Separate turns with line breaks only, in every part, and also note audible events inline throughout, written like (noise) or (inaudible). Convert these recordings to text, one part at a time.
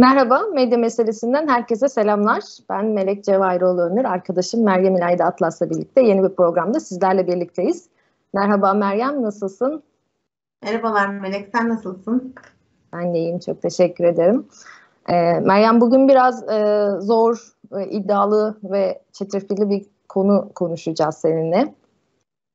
Merhaba, medya meselesinden herkese selamlar. Ben Melek Cevahirioğlu Ömür, arkadaşım Meryem İlayda Atlas'la birlikte yeni bir programda sizlerle birlikteyiz. Merhaba Meryem, nasılsın?
Merhabalar Melek, sen nasılsın?
Ben de iyiyim, çok teşekkür ederim. Ee, Meryem bugün biraz e, zor, e, iddialı ve çetrefilli bir konu konuşacağız seninle.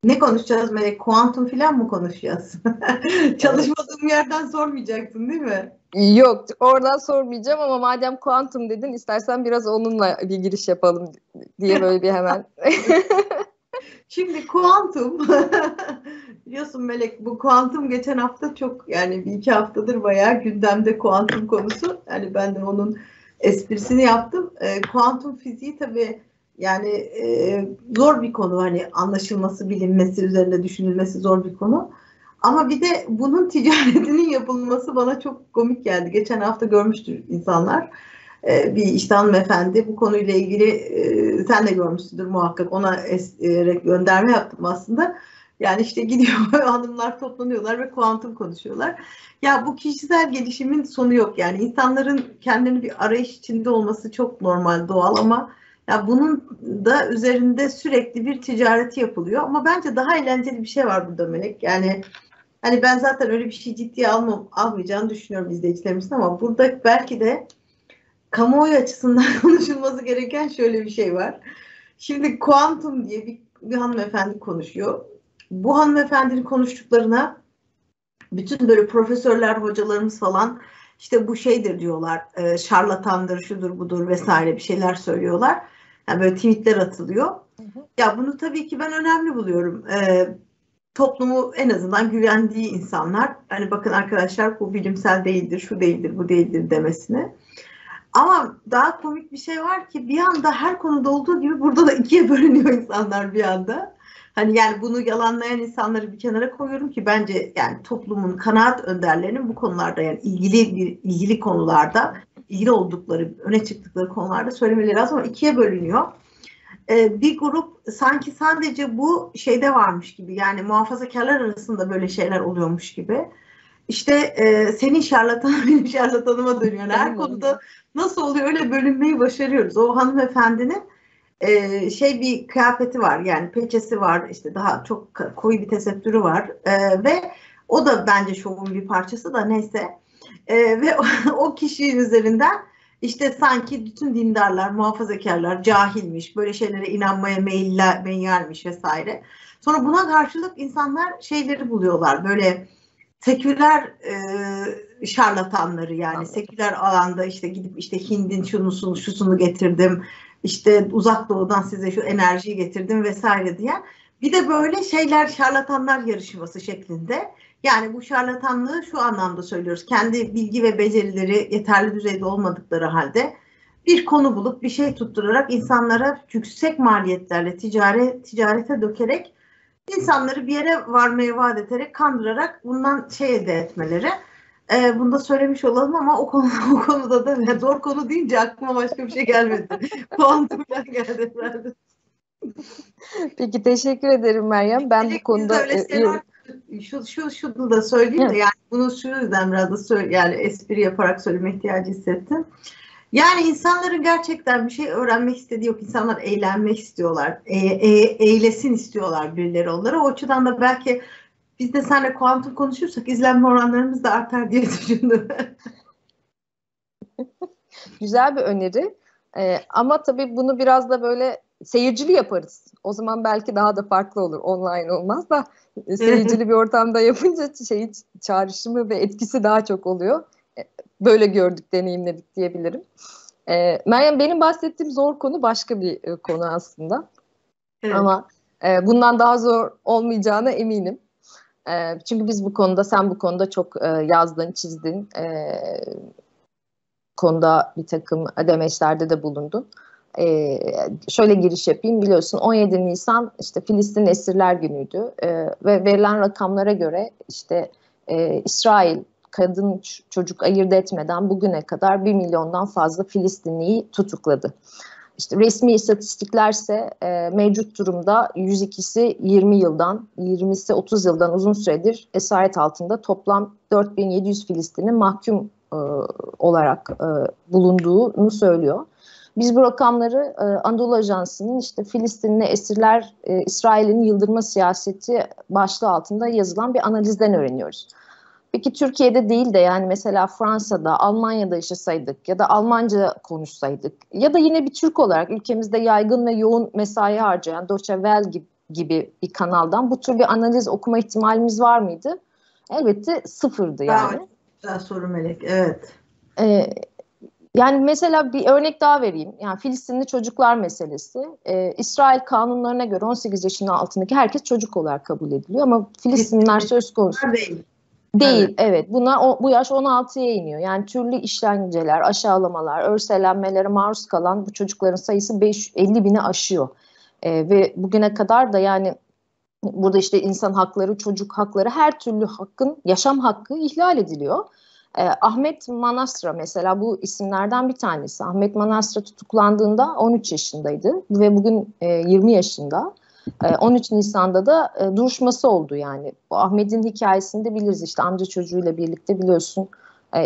Ne konuşacağız Melek? Kuantum falan mı konuşacağız? (laughs) Çalışmadığım yerden sormayacaksın değil mi?
Yok oradan sormayacağım ama madem kuantum dedin istersen biraz onunla bir giriş yapalım diye böyle bir hemen. (laughs)
Şimdi kuantum (laughs) biliyorsun Melek bu kuantum geçen hafta çok yani bir iki haftadır bayağı gündemde kuantum konusu. Yani ben de onun esprisini yaptım. E, kuantum fiziği tabii yani e, zor bir konu hani anlaşılması, bilinmesi, üzerinde düşünülmesi zor bir konu. Ama bir de bunun ticaretinin (laughs) yapılması bana çok komik geldi. Geçen hafta görmüştür insanlar. Ee, bir işte hanımefendi bu konuyla ilgili e, sen de görmüşsündür muhakkak ona es, e, gönderme yaptım aslında. Yani işte gidiyor (laughs) hanımlar toplanıyorlar ve kuantum konuşuyorlar. Ya bu kişisel gelişimin sonu yok yani insanların kendini bir arayış içinde olması çok normal doğal ama ya bunun da üzerinde sürekli bir ticareti yapılıyor ama bence daha eğlenceli bir şey var burada Melek. Yani Hani ben zaten öyle bir şey ciddiye almam, almayacağını düşünüyorum izleyicilerimizin ama burada belki de kamuoyu açısından (laughs) konuşulması gereken şöyle bir şey var. Şimdi kuantum diye bir, bir hanımefendi konuşuyor. Bu hanımefendinin konuştuklarına bütün böyle profesörler, hocalarımız falan işte bu şeydir diyorlar, e, şarlatandır, şudur budur vesaire bir şeyler söylüyorlar. Yani böyle tweetler atılıyor. Hı hı. Ya bunu tabii ki ben önemli buluyorum. E, toplumu en azından güvendiği insanlar hani bakın arkadaşlar bu bilimsel değildir, şu değildir, bu değildir demesine. Ama daha komik bir şey var ki bir anda her konuda olduğu gibi burada da ikiye bölünüyor insanlar bir anda. Hani yani bunu yalanlayan insanları bir kenara koyuyorum ki bence yani toplumun kanaat önderlerinin bu konularda yani ilgili ilgili konularda ilgili oldukları, öne çıktıkları konularda söylemeleri lazım ama ikiye bölünüyor. Ee, bir grup sanki sadece bu şeyde varmış gibi yani muhafazakarlar arasında böyle şeyler oluyormuş gibi. İşte e, senin şarlatan (laughs) benim şarlatanıma dönüyor. Her konuda nasıl oluyor öyle bölünmeyi başarıyoruz. O hanımefendinin e, şey bir kıyafeti var yani peçesi var işte daha çok koyu bir tesettürü var e, ve o da bence şovun bir parçası da neyse. E, ve o, (laughs) o kişinin üzerinden işte sanki bütün dindarlar, muhafazakarlar cahilmiş, böyle şeylere inanmaya meyiller, meyyalmiş vesaire. Sonra buna karşılık insanlar şeyleri buluyorlar, böyle seküler e, şarlatanları yani. Seküler alanda işte gidip işte Hind'in şunusunu şusunu getirdim, işte uzak doğudan size şu enerjiyi getirdim vesaire diyen bir de böyle şeyler şarlatanlar yarışması şeklinde yani bu şarlatanlığı şu anlamda söylüyoruz. Kendi bilgi ve becerileri yeterli düzeyde olmadıkları halde bir konu bulup bir şey tutturarak insanlara yüksek maliyetlerle ticare, ticarete dökerek insanları bir yere varmaya vaat ederek kandırarak bundan şey elde etmeleri. Ee, bunu da söylemiş olalım ama o, konu, (laughs) o konuda da zor konu deyince aklıma başka bir şey gelmedi. (laughs) Kuantumdan geldi herhalde.
Peki teşekkür ederim Meryem. Ben bu konuda
öyle e, şu şu şunu da söyleyeyim de yani bunu şu yüzden biraz da söyle, yani espri yaparak söyleme ihtiyacı hissettim. Yani insanların gerçekten bir şey öğrenmek istediği yok. İnsanlar eğlenmek istiyorlar. E, e, eğlesin istiyorlar birileri onlara. O açıdan da belki biz de seninle kuantum konuşursak izlenme oranlarımız da artar diye (laughs) düşündüm.
Güzel bir öneri. Ee, ama tabii bunu biraz da böyle seyircili yaparız. O zaman belki daha da farklı olur. Online olmaz da seyircili bir ortamda yapınca şey çağrışımı ve etkisi daha çok oluyor. E, böyle gördük, deneyimledik diyebilirim. E, Meryem benim bahsettiğim zor konu başka bir e, konu aslında. Evet. Ama e, bundan daha zor olmayacağına eminim. E, çünkü biz bu konuda, sen bu konuda çok e, yazdın, çizdin. E, konuda bir takım demeçlerde de bulundun. Ee, şöyle giriş yapayım biliyorsun 17 Nisan işte Filistin Esirler Günü'ydü ee, ve verilen rakamlara göre işte e, İsrail kadın çocuk ayırt etmeden bugüne kadar 1 milyondan fazla Filistinliyi tutukladı. İşte resmi istatistiklerse e, mevcut durumda 102'si 20 yıldan, 20'si 30 yıldan uzun süredir esaret altında toplam 4700 Filistinli mahkum e, olarak e, bulunduğunu söylüyor. Biz bu rakamları e, Anadolu Ajansı'nın işte Filistinli esirler e, İsrail'in yıldırma siyaseti başlığı altında yazılan bir analizden öğreniyoruz. Peki Türkiye'de değil de yani mesela Fransa'da, Almanya'da yaşasaydık ya da Almanca konuşsaydık ya da yine bir Türk olarak ülkemizde yaygın ve yoğun mesai harcayan Deutsche Welle gibi, gibi bir kanaldan bu tür bir analiz okuma ihtimalimiz var mıydı? Elbette sıfırdı yani. Evet,
güzel soru Melek, evet.
Ee, yani mesela bir örnek daha vereyim. Yani Filistinli çocuklar meselesi. Ee, İsrail kanunlarına göre 18 yaşının altındaki herkes çocuk olarak kabul ediliyor ama Filistinliler söz konusu. Değil. Değil, evet. evet. Buna o, bu yaş 16'ya iniyor. Yani türlü işkenceler, aşağılamalar, örselenmelere maruz kalan bu çocukların sayısı 5, 50 bini aşıyor. Ee, ve bugüne kadar da yani burada işte insan hakları, çocuk hakları, her türlü hakkın, yaşam hakkı ihlal ediliyor. Ee, Ahmet Manastra mesela bu isimlerden bir tanesi. Ahmet Manastra tutuklandığında 13 yaşındaydı ve bugün e, 20 yaşında. 13 ee, Nisan'da da e, duruşması oldu yani. Ahmet'in hikayesini de biliriz işte amca çocuğuyla birlikte biliyorsun.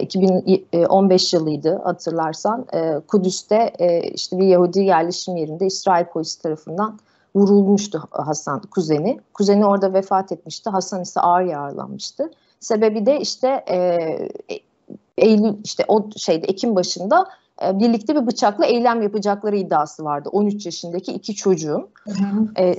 2015 e, yılıydı hatırlarsan. E, Kudüs'te işte bir Yahudi yerleşim yerinde İsrail polisi tarafından vurulmuştu Hasan kuzeni. Kuzeni orada vefat etmişti. Hasan ise ağır yaralanmıştı. Sebebi de işte Eylül işte o şeyde Ekim başında e, birlikte bir bıçakla eylem yapacakları iddiası vardı 13 yaşındaki iki çocuğun. E,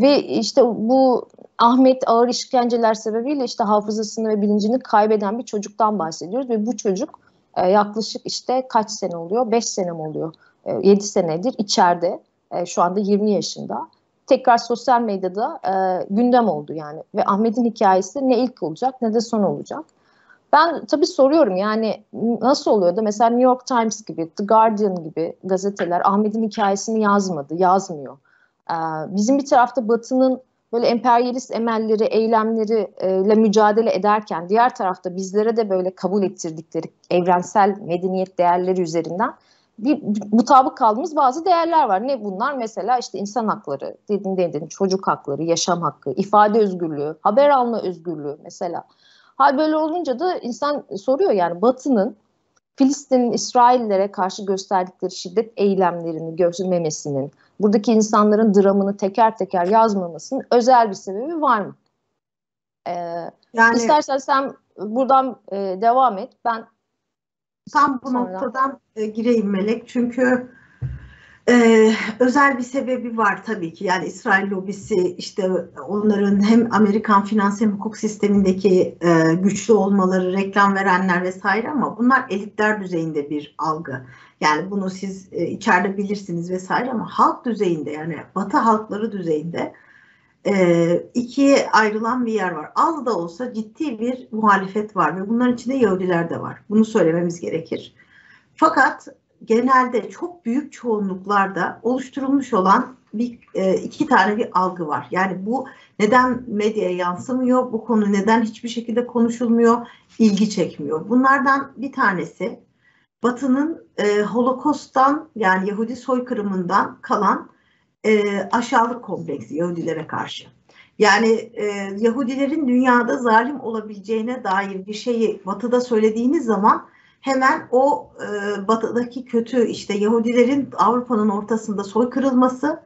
ve işte bu Ahmet ağır işkenceler sebebiyle işte hafızasını ve bilincini kaybeden bir çocuktan bahsediyoruz ve bu çocuk e, yaklaşık işte kaç sene oluyor? 5 sene mi oluyor? E, 7 senedir içeride. E, şu anda 20 yaşında. Tekrar sosyal medyada e, gündem oldu yani ve Ahmet'in hikayesi ne ilk olacak ne de son olacak. Ben tabii soruyorum yani nasıl oluyor da mesela New York Times gibi, The Guardian gibi gazeteler Ahmet'in hikayesini yazmadı, yazmıyor. Ee, bizim bir tarafta Batı'nın böyle emperyalist emelleri, eylemleriyle mücadele ederken diğer tarafta bizlere de böyle kabul ettirdikleri evrensel medeniyet değerleri üzerinden bir mutabık kaldığımız bazı değerler var. Ne bunlar? Mesela işte insan hakları, dedin dedin, çocuk hakları, yaşam hakkı, ifade özgürlüğü, haber alma özgürlüğü mesela. Hal böyle olunca da insan soruyor yani Batı'nın Filistin'in İsraillere karşı gösterdikleri şiddet eylemlerini gözlememesinin, buradaki insanların dramını teker teker yazmamasının özel bir sebebi var mı? Ee, yani, istersen sen buradan e, devam et. Ben
tam bu sonra... noktadan e, gireyim Melek. Çünkü ee, özel bir sebebi var tabii ki. Yani İsrail lobisi işte onların hem Amerikan finans hem hukuk sistemindeki e, güçlü olmaları, reklam verenler vesaire ama bunlar elitler düzeyinde bir algı. Yani bunu siz e, içeride bilirsiniz vesaire ama halk düzeyinde yani Batı halkları düzeyinde e, ikiye ayrılan bir yer var. Az da olsa ciddi bir muhalefet var ve bunların içinde Yahudiler de var. Bunu söylememiz gerekir. Fakat genelde çok büyük çoğunluklarda oluşturulmuş olan bir e, iki tane bir algı var. Yani bu neden medyaya yansımıyor? Bu konu neden hiçbir şekilde konuşulmuyor? ilgi çekmiyor. Bunlardan bir tanesi Batı'nın e, Holokost'tan yani Yahudi soykırımından kalan e, aşağılık kompleksi Yahudilere karşı. Yani e, Yahudilerin dünyada zalim olabileceğine dair bir şeyi Batı'da söylediğiniz zaman hemen o e, batıdaki kötü işte Yahudilerin Avrupa'nın ortasında soykırılması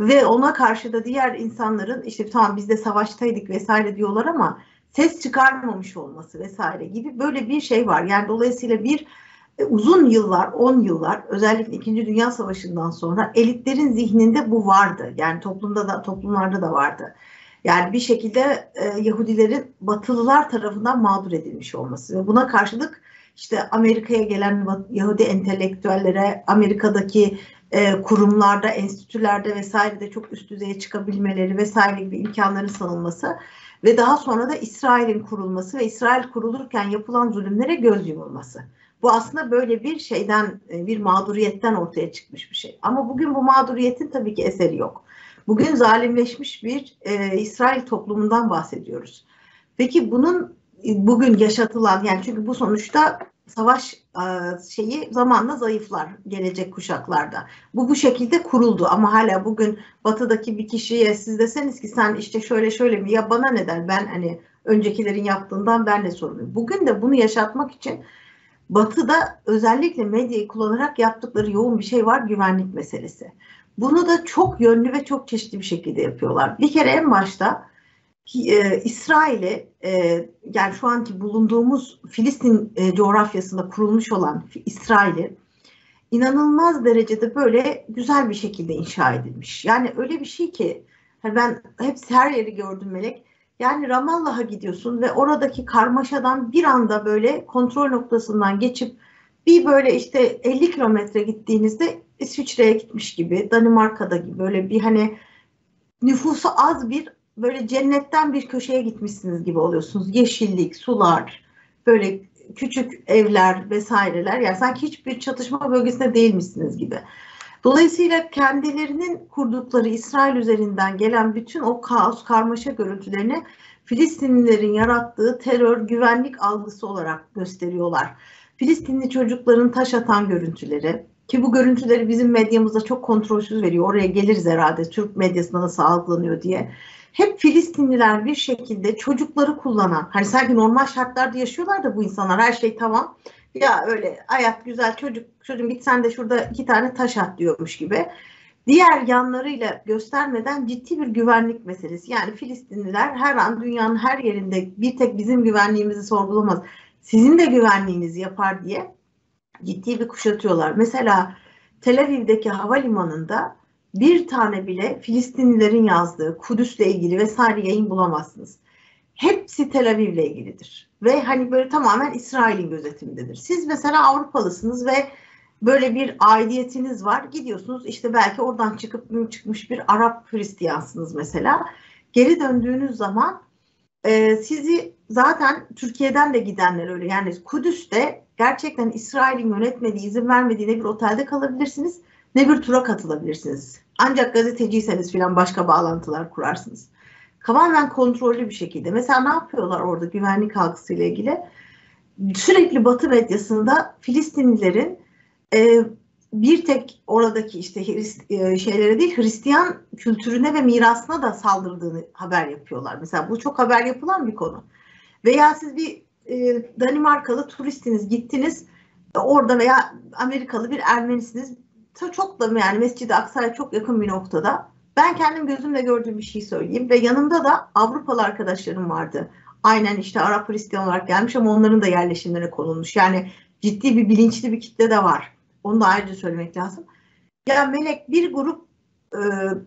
ve ona karşı da diğer insanların işte tamam biz de savaştaydık vesaire diyorlar ama ses çıkarmamış olması vesaire gibi böyle bir şey var. Yani dolayısıyla bir e, uzun yıllar, 10 yıllar özellikle 2. Dünya Savaşı'ndan sonra elitlerin zihninde bu vardı. Yani toplumda da toplumlarda da vardı. Yani bir şekilde e, Yahudilerin Batılılar tarafından mağdur edilmiş olması buna karşılık işte Amerika'ya gelen Yahudi entelektüellere Amerika'daki e, kurumlarda, enstitülerde vesairede çok üst düzeye çıkabilmeleri vesaire gibi imkanların sanılması ve daha sonra da İsrail'in kurulması ve İsrail kurulurken yapılan zulümlere göz yumulması. Bu aslında böyle bir şeyden, e, bir mağduriyetten ortaya çıkmış bir şey. Ama bugün bu mağduriyetin tabii ki eseri yok. Bugün zalimleşmiş bir e, İsrail toplumundan bahsediyoruz. Peki bunun bugün yaşatılan yani çünkü bu sonuçta savaş e, şeyi zamanla zayıflar gelecek kuşaklarda. Bu bu şekilde kuruldu ama hala bugün batıdaki bir kişiye siz deseniz ki sen işte şöyle şöyle mi ya bana neden ben hani öncekilerin yaptığından ben de sorumluyum. Bugün de bunu yaşatmak için Batı'da özellikle medyayı kullanarak yaptıkları yoğun bir şey var güvenlik meselesi. Bunu da çok yönlü ve çok çeşitli bir şekilde yapıyorlar. Bir kere en başta e, İsrail'e e, yani şu anki bulunduğumuz Filistin e, coğrafyasında kurulmuş olan İsrail'i inanılmaz derecede böyle güzel bir şekilde inşa edilmiş. Yani öyle bir şey ki hani ben hepsi her yeri gördüm Melek. Yani Ramallah'a gidiyorsun ve oradaki karmaşadan bir anda böyle kontrol noktasından geçip bir böyle işte 50 kilometre gittiğinizde İsviçre'ye gitmiş gibi, Danimarka'da gibi böyle bir hani nüfusu az bir böyle cennetten bir köşeye gitmişsiniz gibi oluyorsunuz. Yeşillik, sular, böyle küçük evler vesaireler. Yani sanki hiçbir çatışma bölgesinde değilmişsiniz gibi. Dolayısıyla kendilerinin kurdukları İsrail üzerinden gelen bütün o kaos, karmaşa görüntülerini Filistinlilerin yarattığı terör, güvenlik algısı olarak gösteriyorlar. Filistinli çocukların taş atan görüntüleri ki bu görüntüleri bizim medyamızda çok kontrolsüz veriyor. Oraya geliriz herhalde Türk medyasında nasıl algılanıyor diye. Hep Filistinliler bir şekilde çocukları kullanan, hani sanki normal şartlarda yaşıyorlar da bu insanlar her şey tamam. Ya öyle hayat güzel çocuk çocuğum git sen de şurada iki tane taş at diyormuş gibi. Diğer yanlarıyla göstermeden ciddi bir güvenlik meselesi. Yani Filistinliler her an dünyanın her yerinde bir tek bizim güvenliğimizi sorgulamaz. Sizin de güvenliğinizi yapar diye ciddi bir kuşatıyorlar. Mesela Tel Aviv'deki havalimanında bir tane bile Filistinlilerin yazdığı Kudüs'le ilgili vesaire yayın bulamazsınız. Hepsi Tel Aviv'le ilgilidir. Ve hani böyle tamamen İsrail'in gözetimindedir. Siz mesela Avrupalısınız ve böyle bir aidiyetiniz var. Gidiyorsunuz işte belki oradan çıkıp çıkmış bir Arap Hristiyansınız mesela. Geri döndüğünüz zaman e, sizi zaten Türkiye'den de gidenler öyle. Yani Kudüs'te gerçekten İsrail'in yönetmediği, izin vermediği ne bir otelde kalabilirsiniz ne bir tura katılabilirsiniz. Ancak gazeteciyseniz filan başka bağlantılar kurarsınız. Tamamen kontrollü bir şekilde. Mesela ne yapıyorlar orada güvenlik algısıyla ilgili? Sürekli Batı medyasında Filistinlilerin e, bir tek oradaki işte e, şeylere değil Hristiyan kültürüne ve mirasına da saldırdığını haber yapıyorlar. Mesela bu çok haber yapılan bir konu. Veya siz bir e, Danimarkalı turistiniz gittiniz orada veya Amerikalı bir Ermenisiniz çok da yani Mescid-i Aksa'ya çok yakın bir noktada. Ben kendim gözümle gördüğüm bir şey söyleyeyim ve yanımda da Avrupalı arkadaşlarım vardı. Aynen işte Arap Hristiyan olarak gelmiş ama onların da yerleşimlerine konulmuş. Yani ciddi bir bilinçli bir kitle de var. Onu da ayrıca söylemek lazım. Ya Melek bir grup e,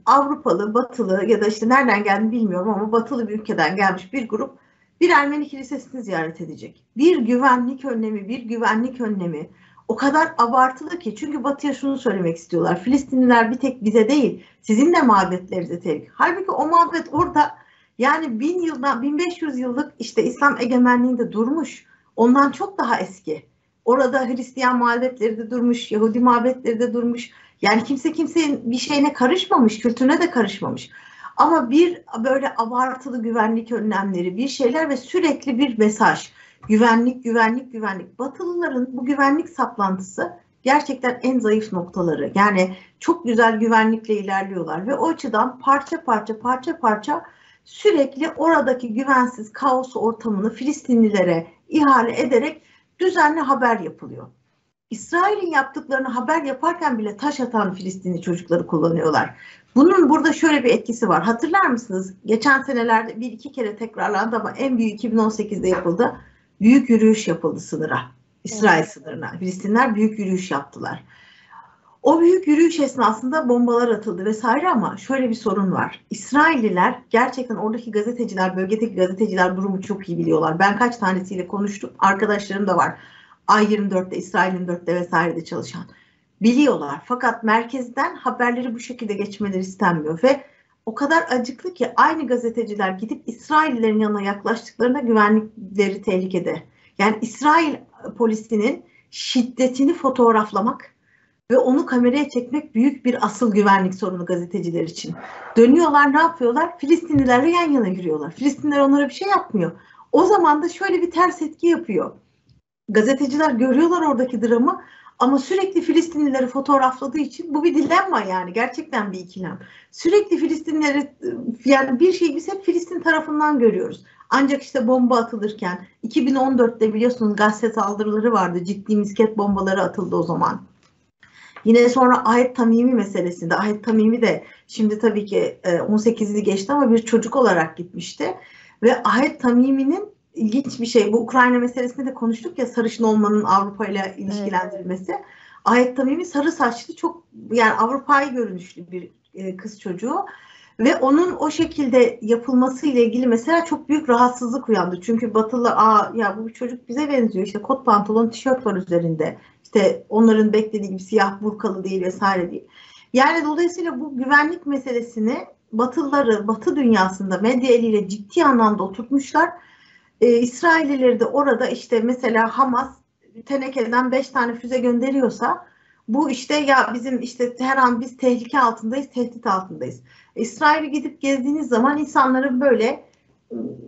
Avrupalı, Batılı ya da işte nereden geldi bilmiyorum ama Batılı bir ülkeden gelmiş bir grup bir Ermeni kilisesini ziyaret edecek. Bir güvenlik önlemi, bir güvenlik önlemi o kadar abartılı ki çünkü Batı'ya şunu söylemek istiyorlar. Filistinliler bir tek bize değil, sizin de mabetlerinize tehlike. Halbuki o mabet orada yani bin yıldan 1500 yıllık işte İslam egemenliğinde durmuş. Ondan çok daha eski. Orada Hristiyan mabetleri de durmuş, Yahudi mabetleri de durmuş. Yani kimse kimsenin bir şeyine karışmamış, kültürüne de karışmamış. Ama bir böyle abartılı güvenlik önlemleri, bir şeyler ve sürekli bir mesaj. Güvenlik, güvenlik, güvenlik. Batılıların bu güvenlik saplantısı gerçekten en zayıf noktaları. Yani çok güzel güvenlikle ilerliyorlar ve o açıdan parça parça parça parça sürekli oradaki güvensiz kaos ortamını Filistinlilere ihale ederek düzenli haber yapılıyor. İsrail'in yaptıklarını haber yaparken bile taş atan Filistinli çocukları kullanıyorlar. Bunun burada şöyle bir etkisi var. Hatırlar mısınız? Geçen senelerde bir iki kere tekrarlandı ama en büyük 2018'de yapıldı. Büyük yürüyüş yapıldı sınıra. İsrail evet. sınırına. Filistinler büyük yürüyüş yaptılar. O büyük yürüyüş esnasında bombalar atıldı vesaire ama şöyle bir sorun var. İsrailliler gerçekten oradaki gazeteciler, bölgedeki gazeteciler durumu çok iyi biliyorlar. Ben kaç tanesiyle konuştum. Arkadaşlarım da var. A24'te, İsrail 24'te vesairede çalışan. Biliyorlar. Fakat merkezden haberleri bu şekilde geçmeleri istenmiyor ve o kadar acıklı ki aynı gazeteciler gidip İsraillerin yanına yaklaştıklarında güvenlikleri tehlikede. Yani İsrail polisinin şiddetini fotoğraflamak ve onu kameraya çekmek büyük bir asıl güvenlik sorunu gazeteciler için. Dönüyorlar ne yapıyorlar? Filistinlilerle yan yana yürüyorlar. Filistinler onlara bir şey yapmıyor. O zaman da şöyle bir ters etki yapıyor. Gazeteciler görüyorlar oradaki dramı ama sürekli Filistinlileri fotoğrafladığı için bu bir dilemma yani gerçekten bir ikilem. Sürekli Filistinlileri yani bir şey biz hep Filistin tarafından görüyoruz. Ancak işte bomba atılırken 2014'te biliyorsunuz gazete saldırıları vardı. Ciddi misket bombaları atıldı o zaman. Yine sonra Ayet Tamimi meselesinde. Ayet Tamimi de şimdi tabii ki 18'li e, geçti ama bir çocuk olarak gitmişti. Ve Ayet Tamimi'nin ilginç bir şey. Bu Ukrayna meselesinde de konuştuk ya sarışın olmanın Avrupa ile ilişkilendirilmesi. Evet. Ayet Tamimi sarı saçlı çok yani Avrupa'yı görünüşlü bir e, kız çocuğu ve onun o şekilde yapılması ile ilgili mesela çok büyük rahatsızlık uyandı. Çünkü Batılılar aa ya bu çocuk bize benziyor işte kot pantolon tişört var üzerinde. İşte onların beklediği gibi siyah burkalı değil vesaire değil. Yani dolayısıyla bu güvenlik meselesini Batılıları, Batı dünyasında medya eliyle ciddi anlamda oturtmuşlar. Ee, İsraillileri de orada işte mesela Hamas tenekeden beş tane füze gönderiyorsa bu işte ya bizim işte her an biz tehlike altındayız, tehdit altındayız. İsrail'e gidip gezdiğiniz zaman insanların böyle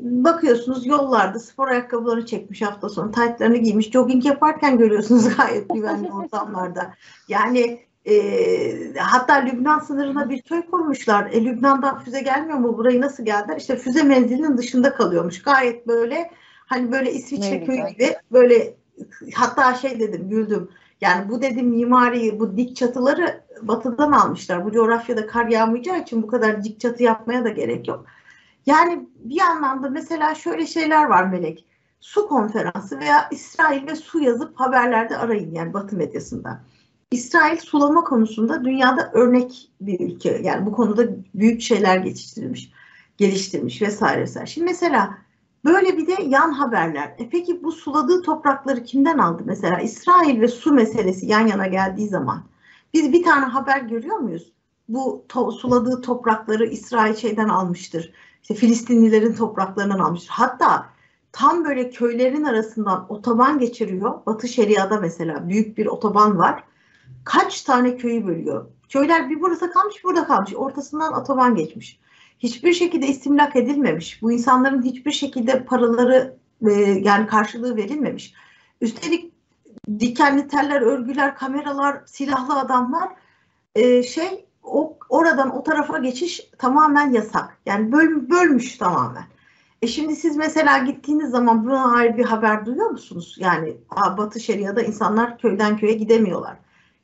bakıyorsunuz yollarda spor ayakkabıları çekmiş hafta sonu taytlarını giymiş jogging yaparken görüyorsunuz gayet güvenli ortamlarda. Yani e, hatta Lübnan sınırına bir köy kurmuşlar. E, Lübnan'dan füze gelmiyor mu? Burayı nasıl geldiler? İşte füze menzilinin dışında kalıyormuş. Gayet böyle hani böyle İsviçre köyü gibi böyle hatta şey dedim güldüm. Yani bu dedim mimariyi bu dik çatıları batıdan almışlar. Bu coğrafyada kar yağmayacağı için bu kadar dik çatı yapmaya da gerek yok. Yani bir anlamda mesela şöyle şeyler var Melek. Su konferansı veya İsrail ve su yazıp haberlerde arayın yani Batı medyasında. İsrail sulama konusunda dünyada örnek bir ülke. Yani bu konuda büyük şeyler geçiştirilmiş, geliştirmiş vesaire vesaire. Şimdi mesela böyle bir de yan haberler. E peki bu suladığı toprakları kimden aldı? Mesela İsrail ve su meselesi yan yana geldiği zaman biz bir tane haber görüyor muyuz? Bu to suladığı toprakları İsrail şeyden almıştır. İşte Filistinlilerin topraklarından almıştır. Hatta tam böyle köylerin arasından otoban geçiriyor. Batı Şeria'da mesela büyük bir otoban var. Kaç tane köyü bölüyor? Köyler bir burada kalmış, burada kalmış. Ortasından otoban geçmiş. Hiçbir şekilde istimlak edilmemiş. Bu insanların hiçbir şekilde paraları e, yani karşılığı verilmemiş. Üstelik dikenli teller, örgüler, kameralar, silahlı adamlar e, şey o oradan o tarafa geçiş tamamen yasak. Yani böl, bölmüş tamamen. E şimdi siz mesela gittiğiniz zaman buna ayrı bir haber duyuyor musunuz? Yani Batı Şeria'da insanlar köyden köye gidemiyorlar.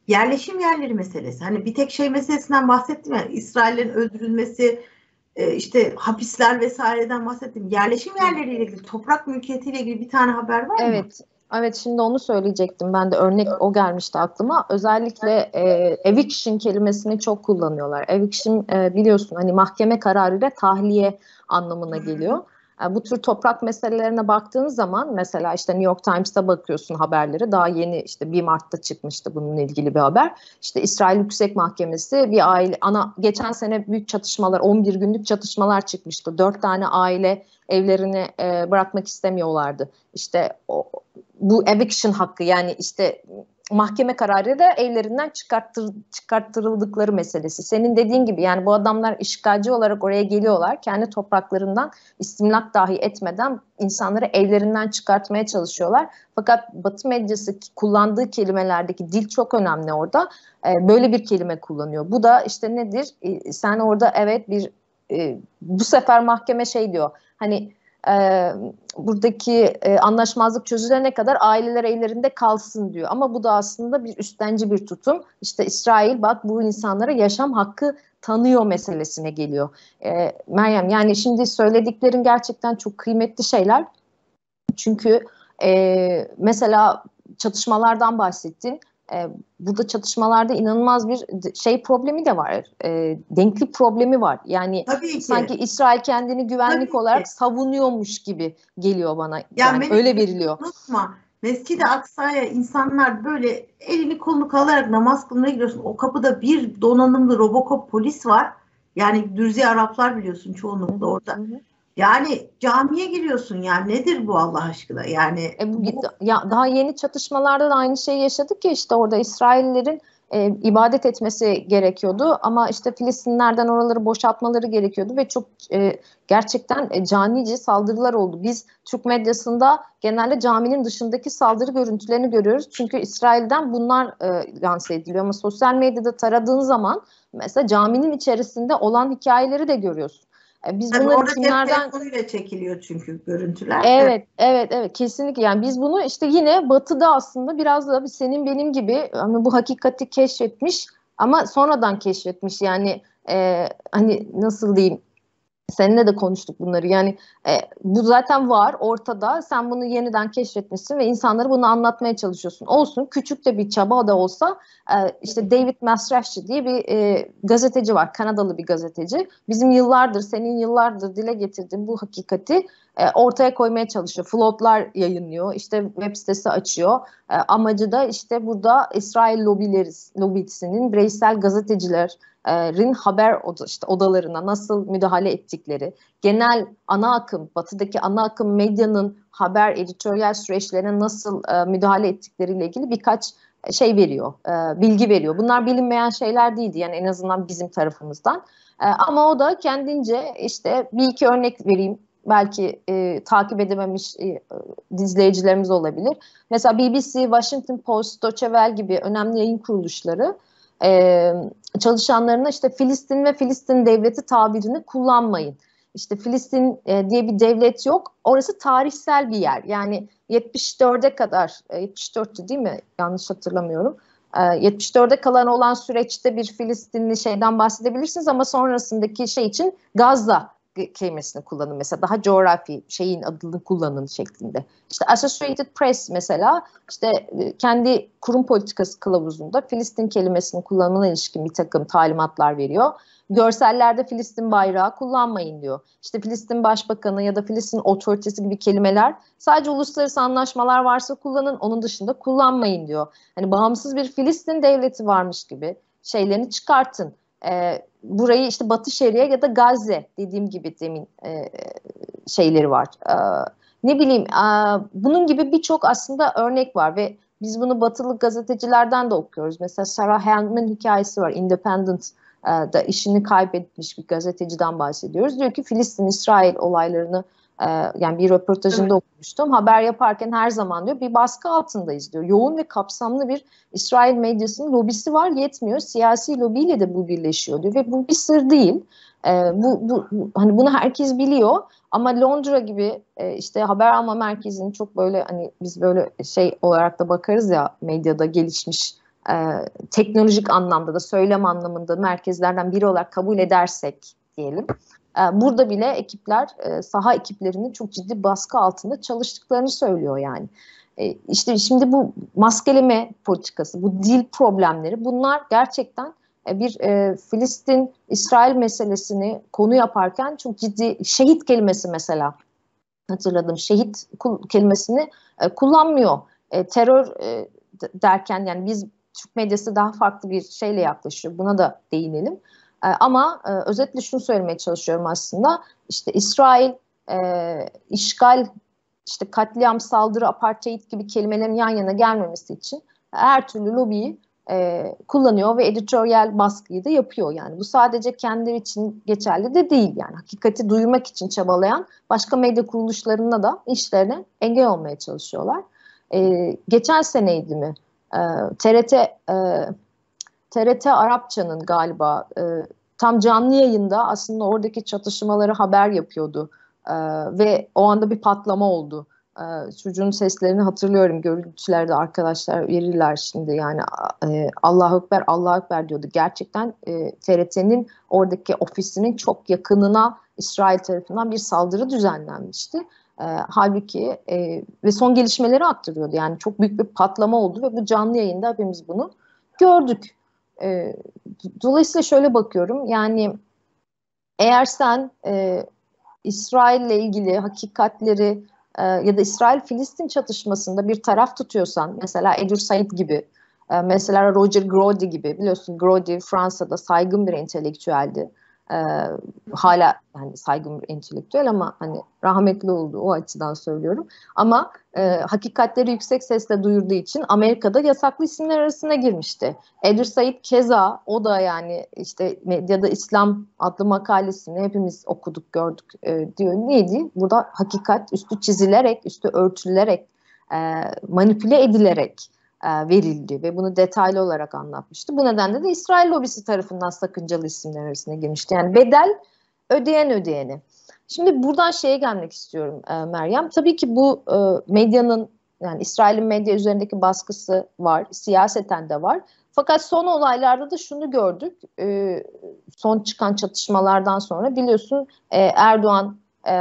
Yerleşim yerleri meselesi. Hani bir tek şey meselesinden bahsettim ya. İsrail'in öldürülmesi, e, işte hapisler vesaireden bahsettim. Yerleşim yerleriyle ilgili, toprak mülkiyetiyle ilgili bir tane haber var
evet. mı? Evet. Evet şimdi onu söyleyecektim. Ben de örnek o gelmişti aklıma. Özellikle e, eviction kelimesini çok kullanıyorlar. Eviction e, biliyorsun hani mahkeme kararıyla tahliye anlamına geliyor. E, bu tür toprak meselelerine baktığınız zaman mesela işte New York Times'ta bakıyorsun haberleri. Daha yeni işte 1 Mart'ta çıkmıştı bununla ilgili bir haber. İşte İsrail Yüksek Mahkemesi bir aile ana geçen sene büyük çatışmalar 11 günlük çatışmalar çıkmıştı. 4 tane aile evlerini e, bırakmak istemiyorlardı. İşte o, bu eviction hakkı yani işte mahkeme kararı da evlerinden çıkarttır, çıkarttırıldıkları meselesi. Senin dediğin gibi yani bu adamlar işgalci olarak oraya geliyorlar. Kendi topraklarından istimlak dahi etmeden insanları evlerinden çıkartmaya çalışıyorlar. Fakat Batı medyası kullandığı kelimelerdeki dil çok önemli orada. Ee, böyle bir kelime kullanıyor. Bu da işte nedir? Ee, sen orada evet bir e, bu sefer mahkeme şey diyor. Hani e, buradaki e, anlaşmazlık çözülene kadar aileler ellerinde kalsın diyor. Ama bu da aslında bir üstenci bir tutum. İşte İsrail bak bu insanlara yaşam hakkı tanıyor meselesine geliyor. E, Meryem yani şimdi söylediklerin gerçekten çok kıymetli şeyler. Çünkü e, mesela çatışmalardan bahsettin e, burada çatışmalarda inanılmaz bir şey problemi de var. E, denklik problemi var. Yani sanki İsrail kendini güvenlik Tabii olarak ki. savunuyormuş gibi geliyor bana. Ya yani öyle veriliyor.
Unutma. Mescid-i Aksa'ya insanlar böyle elini kolunu kalarak namaz kılmaya gidiyorsun. O kapıda bir donanımlı Robocop polis var. Yani Dürzi Araplar biliyorsun çoğunlukla orada. Hı hı. Yani camiye giriyorsun yani nedir bu Allah aşkına yani
e, bu, ya daha yeni çatışmalarda da aynı şeyi yaşadık ya işte orada İsraillerin e, ibadet etmesi gerekiyordu ama işte Filistinlerden oraları boşaltmaları gerekiyordu ve çok e, gerçekten e, canice saldırılar oldu. Biz Türk medyasında genelde caminin dışındaki saldırı görüntülerini görüyoruz çünkü İsrail'den bunlar e, lanse ediliyor ama sosyal medyada taradığın zaman mesela caminin içerisinde olan hikayeleri de görüyorsun.
E, biz Tabii bunları kimlerden telefonuyla çekiliyor çünkü görüntüler.
Evet, evet, evet kesinlikle. Yani biz bunu işte yine batıda aslında biraz da senin benim gibi hani bu hakikati keşfetmiş ama sonradan keşfetmiş. Yani e, hani nasıl diyeyim Seninle de konuştuk bunları. Yani e, bu zaten var ortada. Sen bunu yeniden keşfetmişsin ve insanlara bunu anlatmaya çalışıyorsun. Olsun küçük de bir çaba da olsa e, işte David Masrashçı diye bir e, gazeteci var. Kanadalı bir gazeteci. Bizim yıllardır, senin yıllardır dile getirdiğin bu hakikati e, ortaya koymaya çalışıyor. Floatlar yayınlıyor. İşte web sitesi açıyor. E, amacı da işte burada İsrail lobileri, lobisinin bireysel gazeteciler haber oda, işte odalarına nasıl müdahale ettikleri, genel ana akım, batıdaki ana akım medyanın haber editoryal süreçlerine nasıl e, müdahale ettikleriyle ilgili birkaç şey veriyor, e, bilgi veriyor. Bunlar bilinmeyen şeyler değildi yani en azından bizim tarafımızdan. E, ama o da kendince işte bir iki örnek vereyim belki e, takip edememiş e, izleyicilerimiz olabilir. Mesela BBC, Washington Post, Deutsche Welle gibi önemli yayın kuruluşları e, çalışanlarına işte Filistin ve Filistin devleti tabirini kullanmayın. İşte Filistin e, diye bir devlet yok. Orası tarihsel bir yer. Yani 74'e kadar, e, 74'tü değil mi? Yanlış hatırlamıyorum. E, 74'e kalan olan süreçte bir Filistinli şeyden bahsedebilirsiniz ama sonrasındaki şey için Gazze kelimesini kullanın mesela daha coğrafi şeyin adını kullanın şeklinde. İşte Associated Press mesela işte e, kendi kurum politikası kılavuzunda Filistin kelimesinin kullanımına ilişkin bir takım talimatlar veriyor. Görsellerde Filistin bayrağı kullanmayın diyor. İşte Filistin Başbakanı ya da Filistin otoritesi gibi kelimeler sadece uluslararası anlaşmalar varsa kullanın, onun dışında kullanmayın diyor. Hani bağımsız bir Filistin devleti varmış gibi şeylerini çıkartın e, burayı işte Batı Şeria ya da Gazze dediğim gibi demin e, şeyleri var. E, ne bileyim e, bunun gibi birçok aslında örnek var ve biz bunu batılı gazetecilerden de okuyoruz. Mesela Sarah Handman hikayesi var. Independent e, da işini kaybetmiş bir gazeteciden bahsediyoruz. Diyor ki Filistin-İsrail olaylarını yani bir röportajında evet. okumuştum. Haber yaparken her zaman diyor bir baskı altındayız diyor. Yoğun ve kapsamlı bir İsrail medyasının lobisi var yetmiyor. Siyasi lobiyle de bu birleşiyor diyor ve bu bir sır değil. Ee, bu, bu, bu hani bunu herkes biliyor ama Londra gibi e, işte haber alma merkezinin çok böyle hani biz böyle şey olarak da bakarız ya medyada gelişmiş e, teknolojik anlamda da söylem anlamında merkezlerden biri olarak kabul edersek diyelim. Ee, burada bile ekipler e, saha ekiplerinin çok ciddi baskı altında çalıştıklarını söylüyor yani. E, işte şimdi bu maskeleme politikası, bu dil problemleri bunlar gerçekten e, bir Filistin-İsrail meselesini konu yaparken çok ciddi şehit kelimesi mesela hatırladım. Şehit kelimesini kullanmıyor. terör derken yani biz Türk medyası daha farklı bir şeyle yaklaşıyor. Buna da değinelim. E, ama e, özetle şunu söylemeye çalışıyorum aslında. İşte İsrail e, işgal, işte katliam, saldırı, apartheid gibi kelimelerin yan yana gelmemesi için her türlü lobiyi e, kullanıyor ve editoryal baskıyı da yapıyor. Yani bu sadece kendileri için geçerli de değil. Yani hakikati duyurmak için çabalayan başka medya kuruluşlarına da işlerine engel olmaya çalışıyorlar. E, geçen seneydi mi? E, TRT e, TRT Arapça'nın galiba e, tam canlı yayında aslında oradaki çatışmaları haber yapıyordu. E, ve o anda bir patlama oldu. E, çocuğun seslerini hatırlıyorum. Görüntülerde arkadaşlar verirler şimdi yani e, Allahu Ekber, Allahu Ekber diyordu. Gerçekten e, TRT'nin oradaki ofisinin çok yakınına İsrail tarafından bir saldırı düzenlenmişti. E, halbuki e, ve son gelişmeleri aktarıyordu. Yani çok büyük bir patlama oldu ve bu canlı yayında hepimiz bunu gördük. E, dolayısıyla şöyle bakıyorum. Yani eğer sen e, İsrail ile ilgili hakikatleri e, ya da İsrail-Filistin çatışmasında bir taraf tutuyorsan mesela Edur Said gibi e, mesela Roger Grody gibi biliyorsun Grody Fransa'da saygın bir entelektüeldi e, hala yani saygın bir entelektüel ama hani rahmetli oldu o açıdan söylüyorum. Ama e, hakikatleri yüksek sesle duyurduğu için Amerika'da yasaklı isimler arasına girmişti. Edir Said Keza o da yani işte medyada İslam adlı makalesini hepimiz okuduk gördük e, diyor. Neydi? Burada hakikat üstü çizilerek, üstü örtülerek, e, manipüle edilerek verildi ve bunu detaylı olarak anlatmıştı. Bu nedenle de İsrail lobisi tarafından sakıncalı isimler arasına girmişti. Yani bedel ödeyen ödeyeni. Şimdi buradan şeye gelmek istiyorum e, Meryem. Tabii ki bu e, medyanın yani İsrail'in medya üzerindeki baskısı var, siyaseten de var. Fakat son olaylarda da şunu gördük. E, son çıkan çatışmalardan sonra biliyorsun e, Erdoğan e,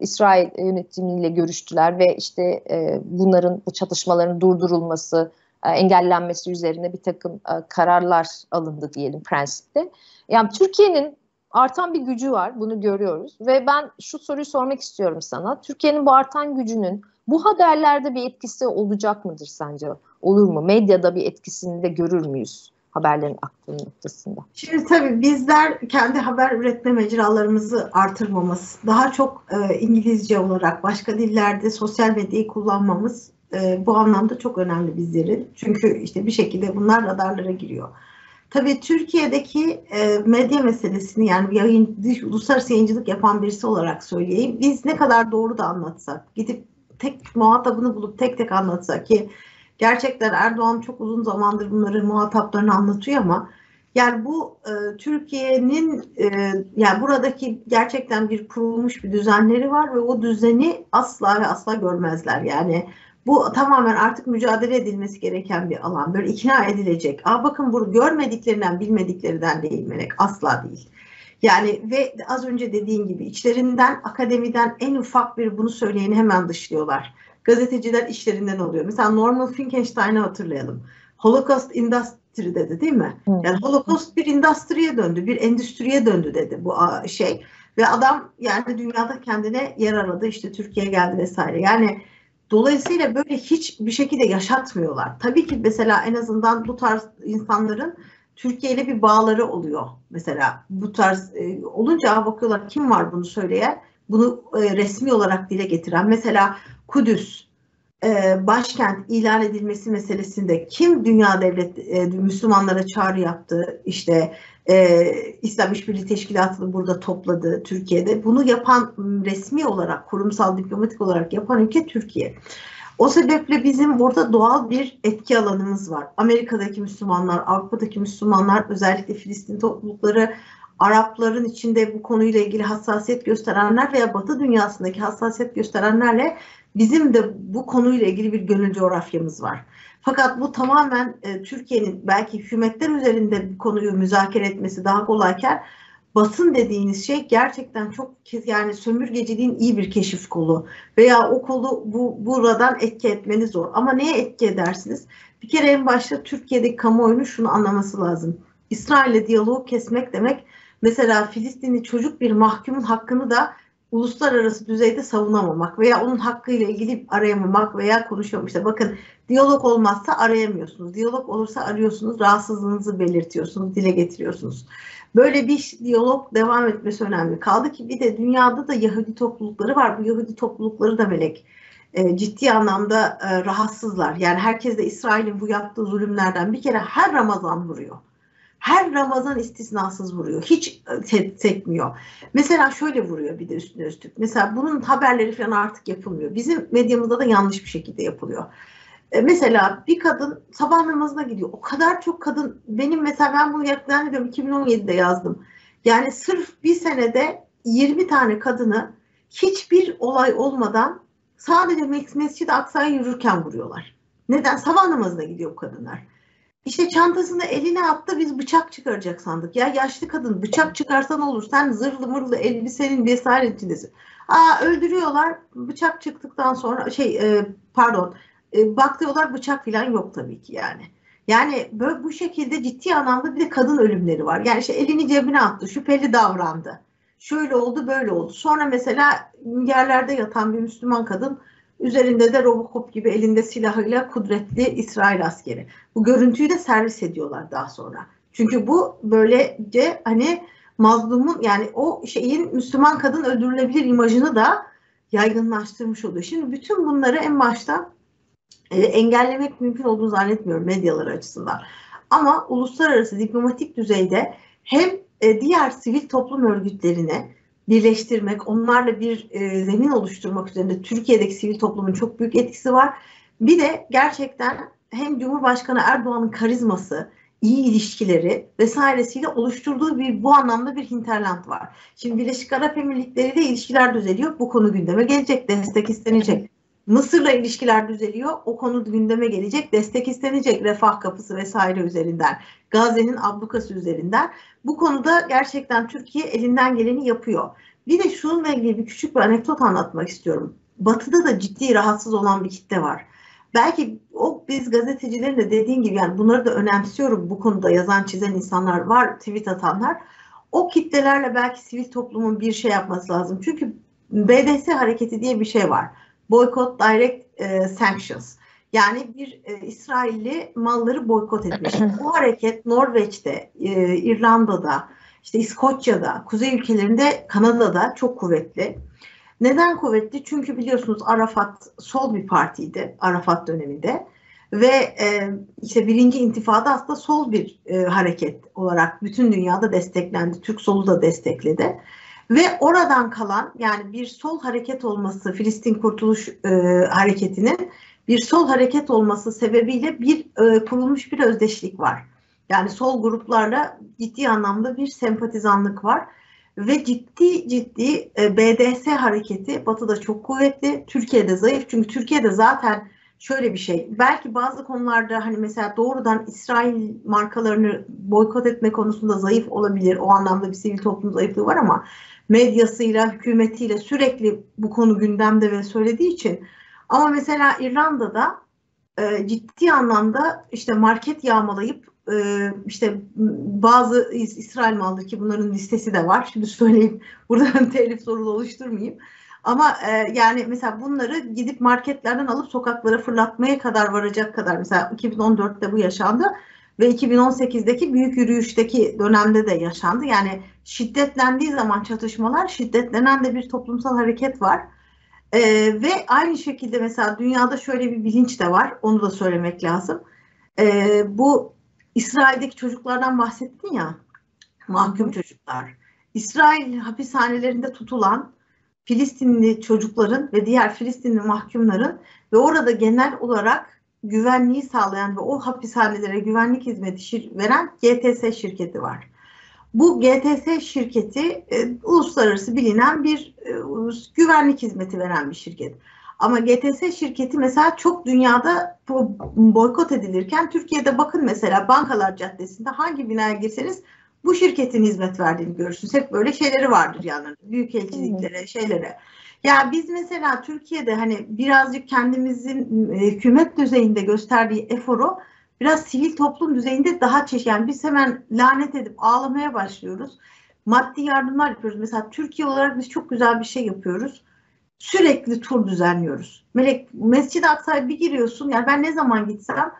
İsrail yönetimiyle görüştüler ve işte e, bunların bu çatışmaların durdurulması, e, engellenmesi üzerine bir takım e, kararlar alındı diyelim prensipte. Yani Türkiye'nin artan bir gücü var, bunu görüyoruz ve ben şu soruyu sormak istiyorum sana. Türkiye'nin bu artan gücünün bu haberlerde bir etkisi olacak mıdır sence? Olur mu? Medyada bir etkisini de görür müyüz? Haberlerin aktığı noktasında.
Şimdi tabii bizler kendi haber üretme mecralarımızı artırmamız, daha çok e, İngilizce olarak başka dillerde sosyal medyayı kullanmamız e, bu anlamda çok önemli bizlerin. Çünkü işte bir şekilde bunlar radarlara giriyor. Tabii Türkiye'deki e, medya meselesini yani yayın, uluslararası yayıncılık yapan birisi olarak söyleyeyim. Biz ne kadar doğru da anlatsak, gidip tek muhatabını bulup tek tek anlatsak ki gerçekten Erdoğan çok uzun zamandır bunları muhataplarına anlatıyor ama yani bu e, Türkiye'nin e, yani buradaki gerçekten bir kurulmuş bir düzenleri var ve o düzeni asla ve asla görmezler. Yani bu tamamen artık mücadele edilmesi gereken bir alan. Böyle ikna edilecek. Aa bakın bunu görmediklerinden, bilmediklerinden değil melek. Asla değil. Yani ve az önce dediğin gibi içlerinden, akademiden en ufak bir bunu söyleyeni hemen dışlıyorlar. Gazeteciler işlerinden oluyor. Mesela Norman Finkelstein'ı hatırlayalım. Holocaust Industry dedi değil mi? Yani Holocaust bir endüstriye döndü, bir endüstriye döndü dedi bu şey. Ve adam yani dünyada kendine yer aradı. İşte Türkiye'ye geldi vesaire. Yani Dolayısıyla böyle hiç bir şekilde yaşatmıyorlar. Tabii ki mesela en azından bu tarz insanların Türkiye ile bir bağları oluyor. Mesela bu tarz e, olunca bakıyorlar kim var bunu söyleyen, bunu e, resmi olarak dile getiren. Mesela Kudüs e, başkent ilan edilmesi meselesinde kim dünya devlet e, Müslümanlara çağrı yaptı? İşte e, İslam İşbirliği Teşkilatı'nı burada topladı Türkiye'de. Bunu yapan resmi olarak, kurumsal, diplomatik olarak yapan ülke Türkiye. O sebeple bizim burada doğal bir etki alanımız var. Amerika'daki Müslümanlar, Avrupa'daki Müslümanlar, özellikle Filistin toplulukları, Arapların içinde bu konuyla ilgili hassasiyet gösterenler veya Batı dünyasındaki hassasiyet gösterenlerle bizim de bu konuyla ilgili bir gönül coğrafyamız var. Fakat bu tamamen e, Türkiye'nin belki hükümetler üzerinde bu konuyu müzakere etmesi daha kolayken basın dediğiniz şey gerçekten çok yani sömürgeciliğin iyi bir keşif kolu veya o kolu bu buradan etki etmeniz zor. Ama neye etki edersiniz? Bir kere en başta Türkiye'deki kamuoyunun şunu anlaması lazım. İsrail'le diyalog kesmek demek mesela Filistinli çocuk bir mahkumun hakkını da uluslararası düzeyde savunamamak veya onun hakkıyla ilgili arayamamak veya konuşamamak. İşte bakın diyalog olmazsa arayamıyorsunuz. Diyalog olursa arıyorsunuz, rahatsızlığınızı belirtiyorsunuz, dile getiriyorsunuz. Böyle bir diyalog devam etmesi önemli. Kaldı ki bir de dünyada da Yahudi toplulukları var. Bu Yahudi toplulukları da melek e, ciddi anlamda e, rahatsızlar. Yani herkes de İsrail'in bu yaptığı zulümlerden bir kere her Ramazan vuruyor her Ramazan istisnasız vuruyor. Hiç e, sekmiyor. Mesela şöyle vuruyor bir de üstüne üstlük. Mesela bunun haberleri falan artık yapılmıyor. Bizim medyamızda da yanlış bir şekilde yapılıyor. E, mesela bir kadın sabah namazına gidiyor. O kadar çok kadın benim mesela ben bunu zannediyorum 2017'de yazdım. Yani sırf bir senede 20 tane kadını hiçbir olay olmadan sadece Mescid-i Aksa'ya yürürken vuruyorlar. Neden? Sabah namazına gidiyor bu kadınlar. İşte çantasını eline attı biz bıçak çıkaracak sandık. Ya yaşlı kadın bıçak çıkarsan olur. Sen zırhlı mırlı elbisenin vesaire içindesin. Aa öldürüyorlar. Bıçak çıktıktan sonra şey e, pardon e, bakıyorlar bıçak falan yok tabii ki yani. Yani böyle bu şekilde ciddi anlamda bir de kadın ölümleri var. Yani işte elini cebine attı, şüpheli davrandı. Şöyle oldu, böyle oldu. Sonra mesela yerlerde yatan bir Müslüman kadın Üzerinde de Robocop gibi elinde silahıyla kudretli İsrail askeri. Bu görüntüyü de servis ediyorlar daha sonra. Çünkü bu böylece hani mazlumun yani o şeyin Müslüman kadın öldürülebilir imajını da yaygınlaştırmış oluyor. Şimdi bütün bunları en başta e, engellemek mümkün olduğunu zannetmiyorum medyalar açısından. Ama uluslararası diplomatik düzeyde hem e, diğer sivil toplum örgütlerine birleştirmek, onlarla bir e, zemin oluşturmak üzerinde Türkiye'deki sivil toplumun çok büyük etkisi var. Bir de gerçekten hem Cumhurbaşkanı Erdoğan'ın karizması, iyi ilişkileri vesairesiyle oluşturduğu bir bu anlamda bir hinterland var. Şimdi Birleşik Arap Emirlikleri ile ilişkiler düzeliyor. Bu konu gündeme gelecek, destek istenecek. Mısır'la ilişkiler düzeliyor. O konu gündeme gelecek. Destek istenecek. Refah kapısı vesaire üzerinden. Gazze'nin ablukası üzerinden. Bu konuda gerçekten Türkiye elinden geleni yapıyor. Bir de şununla ilgili bir küçük bir anekdot anlatmak istiyorum. Batı'da da ciddi rahatsız olan bir kitle var. Belki o biz gazetecilerin de dediğin gibi yani bunları da önemsiyorum bu konuda yazan çizen insanlar var, tweet atanlar. O kitlelerle belki sivil toplumun bir şey yapması lazım. Çünkü BDS hareketi diye bir şey var. Boycott Direct e, Sanctions. Yani bir e, İsrailli malları boykot etmiş. Bu (clears throat) hareket Norveç'te, e, İrlanda'da, işte İskoçya'da, kuzey ülkelerinde, Kanada'da çok kuvvetli. Neden kuvvetli? Çünkü biliyorsunuz Arafat sol bir partiydi Arafat döneminde ve e, işte birinci intifada aslında sol bir e, hareket olarak bütün dünyada desteklendi. Türk solu da destekledi. Ve oradan kalan yani bir sol hareket olması Filistin Kurtuluş e, Hareketi'nin bir sol hareket olması sebebiyle bir e, kurulmuş bir özdeşlik var. Yani sol gruplarla ciddi anlamda bir sempatizanlık var. Ve ciddi ciddi e, BDS hareketi Batı'da çok kuvvetli, Türkiye'de zayıf. Çünkü Türkiye'de zaten şöyle bir şey. Belki bazı konularda hani mesela doğrudan İsrail markalarını boykot etme konusunda zayıf olabilir. O anlamda bir sivil toplum zayıflığı var ama medyasıyla, hükümetiyle sürekli bu konu gündemde ve söylediği için. Ama mesela İrlanda'da e, ciddi anlamda işte market yağmalayıp e, işte bazı İsrail malı ki bunların listesi de var. Şimdi söyleyeyim (laughs) buradan telif sorunu oluşturmayayım. Ama e, yani mesela bunları gidip marketlerden alıp sokaklara fırlatmaya kadar varacak kadar mesela 2014'te bu yaşandı ve 2018'deki büyük yürüyüşteki dönemde de yaşandı. Yani şiddetlendiği zaman çatışmalar şiddetlenen de bir toplumsal hareket var. Ee, ve aynı şekilde mesela dünyada şöyle bir bilinç de var. Onu da söylemek lazım. Ee, bu İsrail'deki çocuklardan bahsettin ya. Mahkum çocuklar. İsrail hapishanelerinde tutulan Filistinli çocukların ve diğer Filistinli mahkumların ve orada genel olarak güvenliği sağlayan ve o hapishanelere güvenlik hizmeti veren GTS şirketi var. Bu GTS şirketi e, uluslararası bilinen bir e, güvenlik hizmeti veren bir şirket. Ama GTS şirketi mesela çok dünyada boykot edilirken Türkiye'de bakın mesela Bankalar Caddesi'nde hangi binaya girseniz bu şirketin hizmet verdiğini görürsünüz. Hep böyle şeyleri vardır yanlarında. Büyük elçiliklere, şeylere. Ya biz mesela Türkiye'de hani birazcık kendimizin e, hükümet düzeyinde gösterdiği eforu biraz sivil toplum düzeyinde daha çeşit. Yani biz hemen lanet edip ağlamaya başlıyoruz. Maddi yardımlar yapıyoruz. Mesela Türkiye olarak biz çok güzel bir şey yapıyoruz. Sürekli tur düzenliyoruz. Melek Mescid-i Aksa'ya bir giriyorsun. Yani ben ne zaman gitsem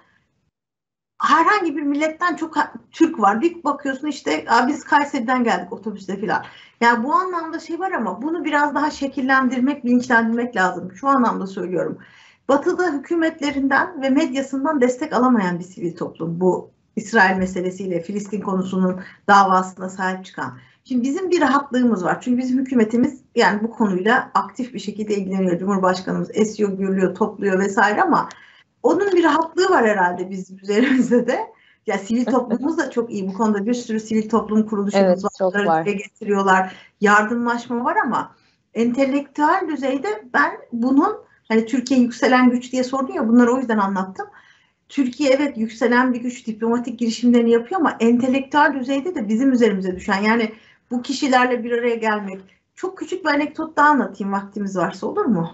herhangi bir milletten çok Türk var. Bir bakıyorsun işte biz Kayseri'den geldik otobüste falan. Yani bu anlamda şey var ama bunu biraz daha şekillendirmek, bilinçlendirmek lazım. Şu anlamda söylüyorum. Batı'da hükümetlerinden ve medyasından destek alamayan bir sivil toplum bu İsrail meselesiyle Filistin konusunun davasına sahip çıkan. Şimdi bizim bir rahatlığımız var. Çünkü bizim hükümetimiz yani bu konuyla aktif bir şekilde ilgileniyor. Cumhurbaşkanımız esiyor, gürlüyor, topluyor vesaire ama onun bir rahatlığı var herhalde bizim üzerimizde de. Ya sivil toplumumuz da çok iyi. Bu konuda bir sürü sivil toplum kuruluşumuz evet, var. Var. getiriyorlar. Yardımlaşma var ama entelektüel düzeyde ben bunun hani Türkiye yükselen güç diye sordun ya bunları o yüzden anlattım. Türkiye evet yükselen bir güç diplomatik girişimlerini yapıyor ama entelektüel düzeyde de bizim üzerimize düşen yani bu kişilerle bir araya gelmek. Çok küçük bir anekdot daha anlatayım vaktimiz varsa olur mu?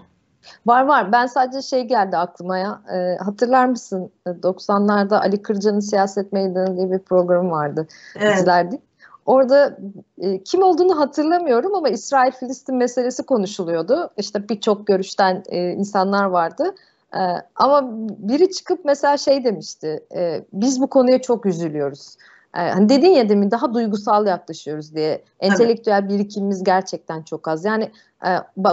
Var var. Ben sadece şey geldi aklıma ya. E, hatırlar mısın? 90'larda Ali Kırca'nın Siyaset Meydanı diye bir program vardı. Evet. İzlerdik. Orada e, kim olduğunu hatırlamıyorum ama İsrail-Filistin meselesi konuşuluyordu. İşte birçok görüşten e, insanlar vardı. E, ama biri çıkıp mesela şey demişti. E, biz bu konuya çok üzülüyoruz. E, hani dedin ya demin daha duygusal yaklaşıyoruz diye. Entelektüel evet. birikimimiz gerçekten çok az. Yani e,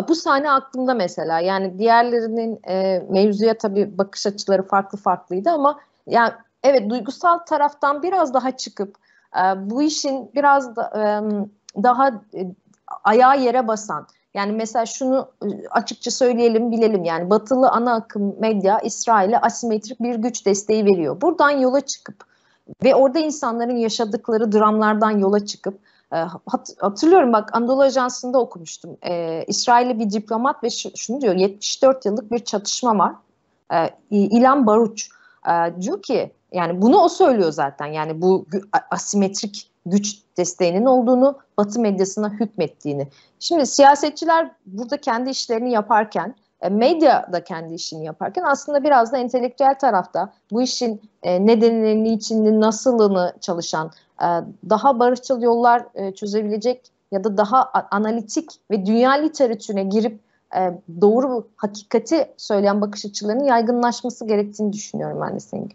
bu sahne aklımda mesela. Yani diğerlerinin e, mevzuya tabii bakış açıları farklı farklıydı ama yani evet duygusal taraftan biraz daha çıkıp e, bu işin biraz da, daha ayağı yere basan yani mesela şunu açıkça söyleyelim bilelim yani batılı ana akım medya İsrail'e asimetrik bir güç desteği veriyor. Buradan yola çıkıp Ve orada insanların yaşadıkları dramlardan yola çıkıp e, hat, hatırlıyorum bak Anadolu Ajansı'nda okumuştum. E, İsrail'li bir diplomat ve şunu diyor 74 yıllık bir çatışma var. E, İlan Baruç e, diyor ki yani bunu o söylüyor zaten. Yani bu asimetrik güç desteğinin olduğunu, Batı medyasına hükmettiğini. Şimdi siyasetçiler burada kendi işlerini yaparken, medya da kendi işini yaparken aslında biraz da entelektüel tarafta bu işin e, nedenini, içini, nasılını çalışan, e, daha barışçıl yollar çözebilecek ya da daha analitik ve dünya literatürüne girip doğru hakikati söyleyen bakış açılarının yaygınlaşması gerektiğini düşünüyorum ben de senin gibi.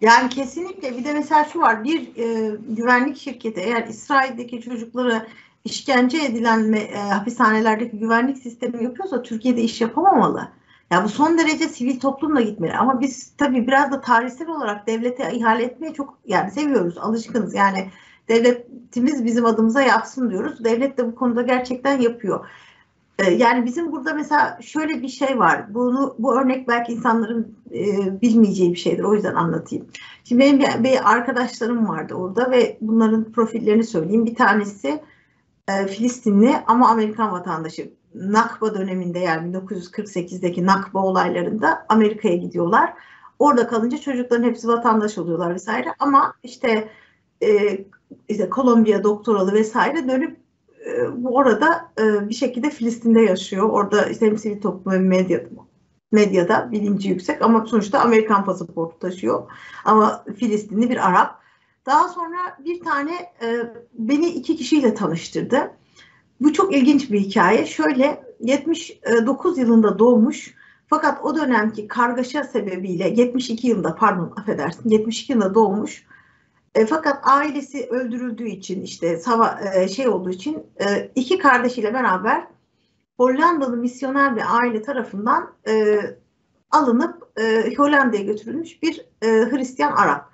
Yani kesinlikle bir de mesela şu var bir e, güvenlik şirketi eğer İsrail'deki çocukları işkence edilen e, hapishanelerdeki güvenlik sistemi yapıyorsa Türkiye'de iş yapamamalı. Ya bu son derece sivil toplumla gitmeli. Ama biz tabii biraz da tarihsel olarak devlete ihale etmeye çok yani seviyoruz, alışkınız. Yani devletimiz bizim adımıza yapsın diyoruz. Devlet de bu konuda gerçekten yapıyor. Ee, yani bizim burada mesela şöyle bir şey var. Bunu bu örnek belki insanların e, bilmeyeceği bir şeydir. O yüzden anlatayım. Şimdi benim bir, bir arkadaşlarım vardı orada ve bunların profillerini söyleyeyim. Bir tanesi e, Filistinli ama Amerikan vatandaşı. Nakba döneminde yani 1948'deki Nakba olaylarında Amerika'ya gidiyorlar. Orada kalınca çocukların hepsi vatandaş oluyorlar vesaire. Ama işte e, işte Kolombiya doktoralı vesaire dönüp e, orada e, bir şekilde Filistin'de yaşıyor. Orada işte hem sivil toplum hem medya, medyada bilinci yüksek ama sonuçta Amerikan pasaportu taşıyor. Ama Filistinli bir Arap. Daha sonra bir tane e, beni iki kişiyle tanıştırdı. Bu çok ilginç bir hikaye. Şöyle 79 yılında doğmuş fakat o dönemki kargaşa sebebiyle 72 yılında pardon affedersin 72 yılında doğmuş e, fakat ailesi öldürüldüğü için işte sava, e, şey olduğu için e, iki kardeşiyle beraber Hollandalı misyoner bir aile tarafından e, alınıp e, Hollanda'ya götürülmüş bir e, Hristiyan Arap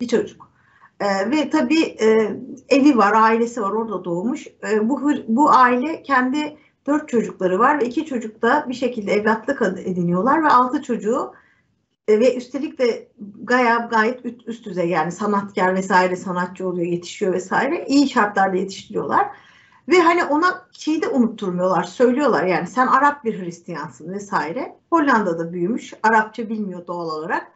bir çocuk. E, ve tabii e, evi var, ailesi var, orada doğmuş. E, bu bu aile kendi dört çocukları var ve iki çocuk da bir şekilde evlatlık ediniyorlar ve altı çocuğu e, ve üstelik de gayet gayet üst, düzey yani sanatkar vesaire sanatçı oluyor yetişiyor vesaire. İyi şartlarda yetiştiriyorlar. Ve hani ona şeyi de unutturmuyorlar söylüyorlar yani sen Arap bir Hristiyansın vesaire. Hollanda'da büyümüş Arapça bilmiyor doğal olarak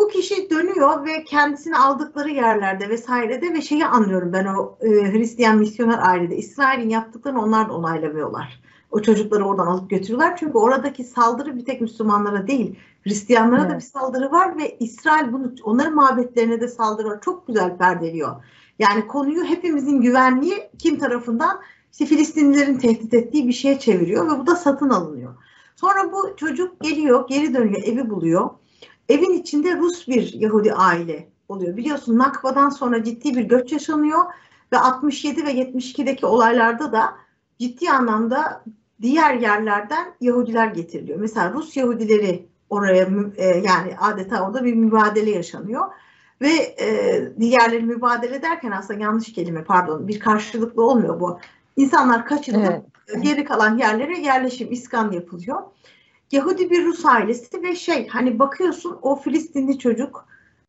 bu kişi dönüyor ve kendisini aldıkları yerlerde vesairede ve şeyi anlıyorum ben o e, Hristiyan misyoner ailede İsrail'in yaptıklarını onlar da onaylamıyorlar o çocukları oradan alıp götürüyorlar. Çünkü oradaki saldırı bir tek Müslümanlara değil, Hristiyanlara evet. da bir saldırı var ve İsrail bunu onların mabetlerine de saldırı var. Çok güzel perdeliyor. Yani konuyu hepimizin güvenliği kim tarafından işte Filistinlilerin tehdit ettiği bir şeye çeviriyor ve bu da satın alınıyor. Sonra bu çocuk geliyor, geri dönüyor, evi buluyor. Evin içinde Rus bir Yahudi aile oluyor. Biliyorsun Nakba'dan sonra ciddi bir göç yaşanıyor ve 67 ve 72'deki olaylarda da ciddi anlamda diğer yerlerden Yahudiler getiriliyor. Mesela Rus Yahudileri oraya e, yani adeta orada bir mübadele yaşanıyor. Ve e, diğerleri mübadele derken aslında yanlış kelime pardon bir karşılıklı olmuyor bu. İnsanlar kaçırılıp evet. geri kalan yerlere yerleşim iskan yapılıyor. Yahudi bir Rus ailesi ve şey hani bakıyorsun o Filistinli çocuk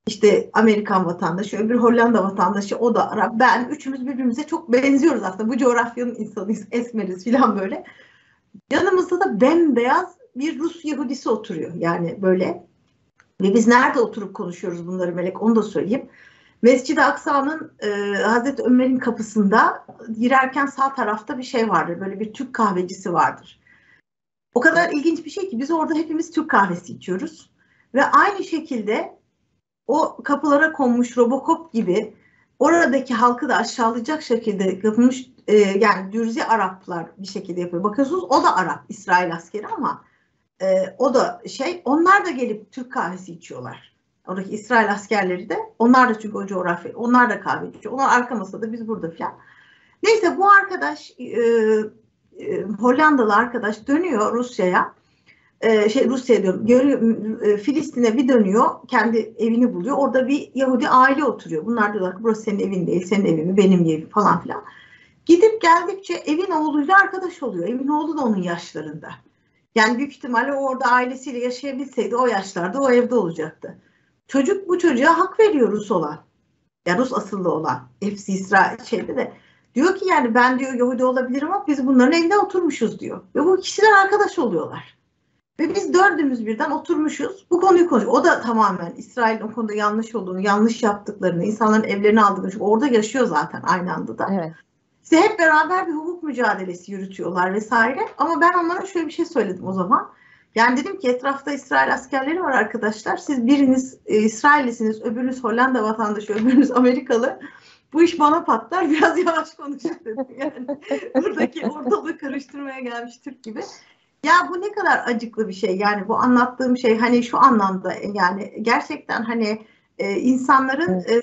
işte Amerikan vatandaşı, öbür Hollanda vatandaşı, o da Arap. Ben üçümüz birbirimize çok benziyoruz aslında. Bu coğrafyanın insanıyız, esmeriz falan böyle. Yanımızda da bembeyaz bir Rus Yahudisi oturuyor yani böyle. Ve biz nerede oturup konuşuyoruz bunları Melek onu da söyleyeyim. Mescid-i Aksa'nın e, Hazreti Ömer'in kapısında girerken sağ tarafta bir şey vardır. Böyle bir Türk kahvecisi vardır. O kadar ilginç bir şey ki biz orada hepimiz Türk kahvesi içiyoruz. Ve aynı şekilde o kapılara konmuş Robocop gibi oradaki halkı da aşağılayacak şekilde yapılmış e, yani Dürzi Araplar bir şekilde yapıyor. Bakıyorsunuz o da Arap, İsrail askeri ama e, o da şey onlar da gelip Türk kahvesi içiyorlar. Oradaki İsrail askerleri de onlar da çünkü o coğrafya onlar da kahve içiyor. Onlar arka masada biz burada falan. Neyse bu arkadaş e, e, Hollandalı arkadaş dönüyor Rusya'ya. E, şey Rusya diyorum görüyor, e, Filistin'e bir dönüyor kendi evini buluyor. Orada bir Yahudi aile oturuyor. Bunlar diyorlar ki burası senin evin değil senin evin mi benim evim falan filan. Gidip geldikçe evin oğluyla arkadaş oluyor. Evin oğlu da onun yaşlarında. Yani büyük ihtimalle orada ailesiyle yaşayabilseydi o yaşlarda o evde olacaktı. Çocuk bu çocuğa hak veriyor Rus olan. Ya Rus asıllı olan. Hepsi İsrail şeyde de. Diyor ki yani ben diyor Yahudi olabilirim ama biz bunların evinde oturmuşuz diyor. Ve bu kişiler arkadaş oluyorlar. Ve biz dördümüz birden oturmuşuz. Bu konuyu konuşuyor. O da tamamen İsrail'in o konuda yanlış olduğunu, yanlış yaptıklarını, insanların evlerini aldığını, çünkü orada yaşıyor zaten aynı anda da.
Evet.
İşte hep beraber bir hukuk mücadelesi yürütüyorlar vesaire. Ama ben onlara şöyle bir şey söyledim o zaman. Yani dedim ki etrafta İsrail askerleri var arkadaşlar. Siz biriniz e, İsraillisiniz, öbürünüz Hollanda vatandaşı, öbürünüz Amerikalı. Bu iş bana patlar. (laughs) Biraz yavaş konuşun dedim. Yani buradaki (laughs) ortalığı karıştırmaya gelmiş Türk gibi. Ya bu ne kadar acıklı bir şey. Yani bu anlattığım şey hani şu anlamda yani gerçekten hani e, insanların e,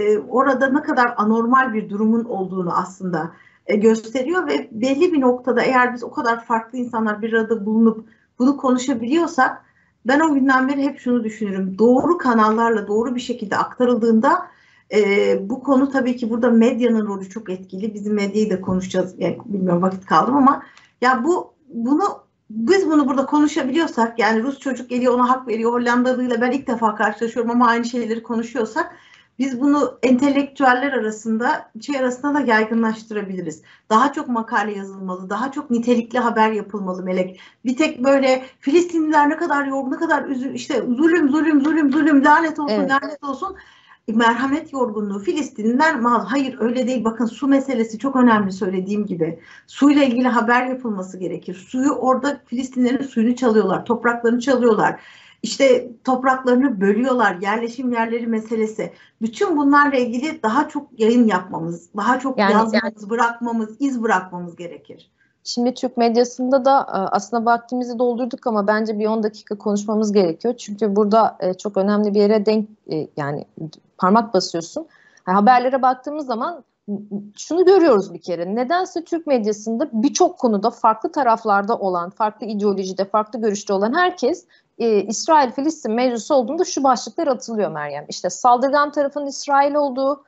e, orada ne kadar anormal bir durumun olduğunu aslında e, gösteriyor ve belli bir noktada eğer biz o kadar farklı insanlar bir arada bulunup bunu konuşabiliyorsak ben o günden beri hep şunu düşünürüm. Doğru kanallarla doğru bir şekilde aktarıldığında e, bu konu tabii ki burada medyanın rolü çok etkili. Bizim medyayı da konuşacağız. Yani bilmiyorum vakit kaldım ama ya bu bunu biz bunu burada konuşabiliyorsak yani Rus çocuk geliyor ona hak veriyor Hollandalıyla ben ilk defa karşılaşıyorum ama aynı şeyleri konuşuyorsak biz bunu entelektüeller arasında şey arasında da yaygınlaştırabiliriz. Daha çok makale yazılmalı, daha çok nitelikli haber yapılmalı Melek. Bir tek böyle Filistinliler ne kadar yorgun, ne kadar üzül, işte zulüm, zulüm, zulüm, zulüm, lanet olsun, evet. lanet olsun merhamet yorgunluğu Filistinliler mal. Hayır öyle değil. Bakın su meselesi çok önemli söylediğim gibi. Suyla ilgili haber yapılması gerekir. Suyu orada Filistinlerin suyunu çalıyorlar topraklarını çalıyorlar. İşte topraklarını bölüyorlar yerleşim yerleri meselesi. Bütün bunlarla ilgili daha çok yayın yapmamız daha çok yani, yazmamız yani, bırakmamız iz bırakmamız gerekir.
Şimdi Türk medyasında da e, aslında vaktimizi doldurduk ama bence bir 10 dakika konuşmamız gerekiyor. Çünkü burada e, çok önemli bir yere denk e, yani parmak basıyorsun. Yani haberlere baktığımız zaman şunu görüyoruz bir kere. Nedense Türk medyasında birçok konuda farklı taraflarda olan, farklı ideolojide, farklı görüşte olan herkes e, İsrail-Filistin mevzusu olduğunda şu başlıklar atılıyor Meryem. İşte saldırgan tarafın İsrail olduğu,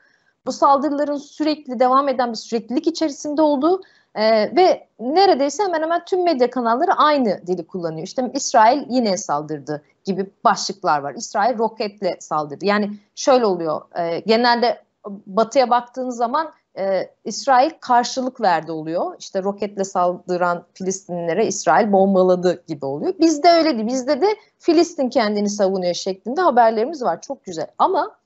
bu saldırıların sürekli devam eden bir süreklilik içerisinde olduğu ee, ve neredeyse hemen hemen tüm medya kanalları aynı dili kullanıyor. İşte İsrail yine saldırdı gibi başlıklar var. İsrail roketle saldırdı. Yani şöyle oluyor. E, genelde batıya baktığınız zaman e, İsrail karşılık verdi oluyor. İşte roketle saldıran Filistinlilere İsrail bombaladı gibi oluyor. Bizde öyle değil. Bizde de Filistin kendini savunuyor şeklinde haberlerimiz var. Çok güzel. Ama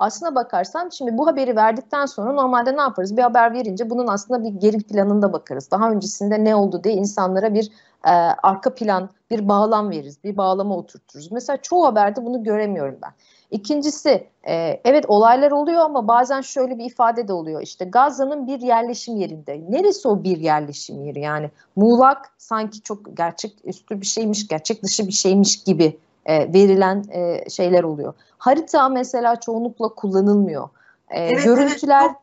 aslına bakarsan şimdi bu haberi verdikten sonra normalde ne yaparız? Bir haber verince bunun aslında bir geri planında bakarız. Daha öncesinde ne oldu diye insanlara bir e, arka plan, bir bağlam veririz. Bir bağlama oturturuz. Mesela çoğu haberde bunu göremiyorum ben. İkincisi e, evet olaylar oluyor ama bazen şöyle bir ifade de oluyor. İşte Gazze'nin bir yerleşim yerinde. Neresi o bir yerleşim yeri yani? Muğlak sanki çok gerçek üstü bir şeymiş, gerçek dışı bir şeymiş gibi e, verilen e, şeyler oluyor. Harita mesela çoğunlukla kullanılmıyor. E, evet, görüntüler evet,
çok,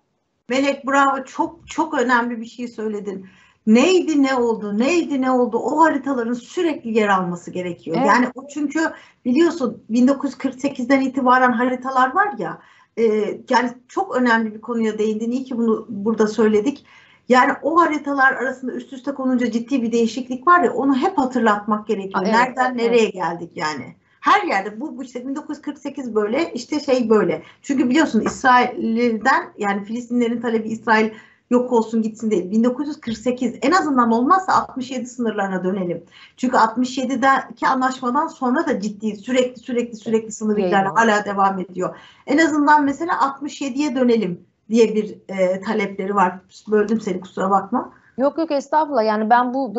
Melek bravo çok çok önemli bir şey söyledin. Neydi ne oldu, neydi ne oldu o haritaların sürekli yer alması gerekiyor. Evet. Yani o çünkü biliyorsun 1948'den itibaren haritalar var ya e, yani çok önemli bir konuya değindin. İyi ki bunu burada söyledik yani o haritalar arasında üst üste konunca ciddi bir değişiklik var ya onu hep hatırlatmak gerekiyor. evet, Nereden evet. nereye geldik yani. Her yerde bu, bu işte 1948 böyle işte şey böyle. Çünkü biliyorsun İsrail'den yani Filistinlerin talebi İsrail yok olsun gitsin değil. 1948 en azından olmazsa 67 sınırlarına dönelim. Çünkü 67'deki anlaşmadan sonra da ciddi sürekli sürekli sürekli sınır ihlali hala devam ediyor. En azından mesela 67'ye dönelim diye bir e, talepleri var. Böldüm seni kusura bakma.
Yok yok estağfurullah yani ben bu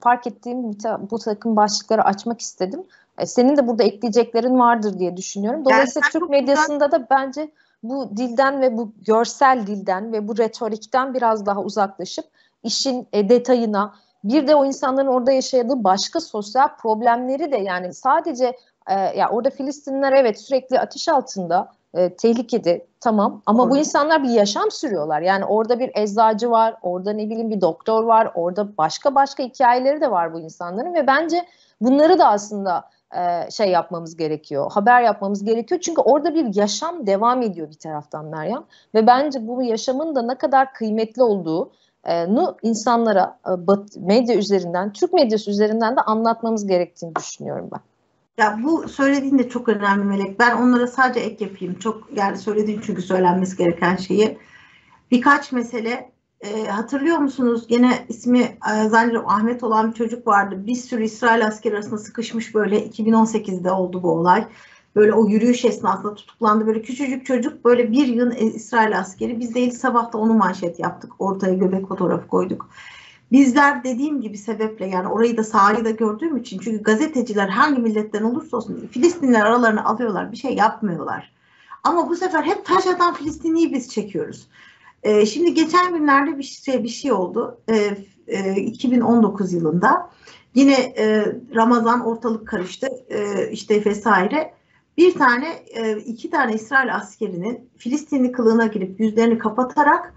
fark ettiğim bu takım başlıkları açmak istedim. E, senin de burada ekleyeceklerin vardır diye düşünüyorum. Dolayısıyla yani Türk medyasında da bence bu dilden ve bu görsel dilden ve bu retorikten biraz daha uzaklaşıp işin e, detayına bir de o insanların orada yaşadığı başka sosyal problemleri de yani sadece e, ya orada Filistinler evet sürekli ateş altında e, tehlikede tamam ama Doğru. bu insanlar bir yaşam sürüyorlar. Yani orada bir eczacı var, orada ne bileyim bir doktor var, orada başka başka hikayeleri de var bu insanların ve bence bunları da aslında e, şey yapmamız gerekiyor, haber yapmamız gerekiyor. Çünkü orada bir yaşam devam ediyor bir taraftan Meryem ve bence bu yaşamın da ne kadar kıymetli olduğu nu insanlara medya üzerinden, Türk medyası üzerinden de anlatmamız gerektiğini düşünüyorum ben.
Ya bu söylediğin de çok önemli Melek. Ben onlara sadece ek yapayım. Çok yani söylediğin çünkü söylenmesi gereken şeyi. Birkaç mesele e, hatırlıyor musunuz? Gene ismi e, zannediyorum Ahmet olan bir çocuk vardı. Bir sürü İsrail askeri arasında sıkışmış böyle 2018'de oldu bu olay. Böyle o yürüyüş esnasında tutuklandı. Böyle küçücük çocuk böyle bir yıl İsrail askeri. Biz de ilk sabah da onu manşet yaptık. Ortaya göbek fotoğrafı koyduk. Bizler dediğim gibi sebeple yani orayı da sahayı da gördüğüm için çünkü gazeteciler hangi milletten olursa olsun Filistinler aralarını alıyorlar bir şey yapmıyorlar. Ama bu sefer hep taş atan Filistinliyi biz çekiyoruz. Ee, şimdi geçen günlerde bir şey bir şey oldu. Ee, e, 2019 yılında yine e, Ramazan ortalık karıştı e, işte vesaire. Bir tane e, iki tane İsrail askerinin Filistinli kılığına girip yüzlerini kapatarak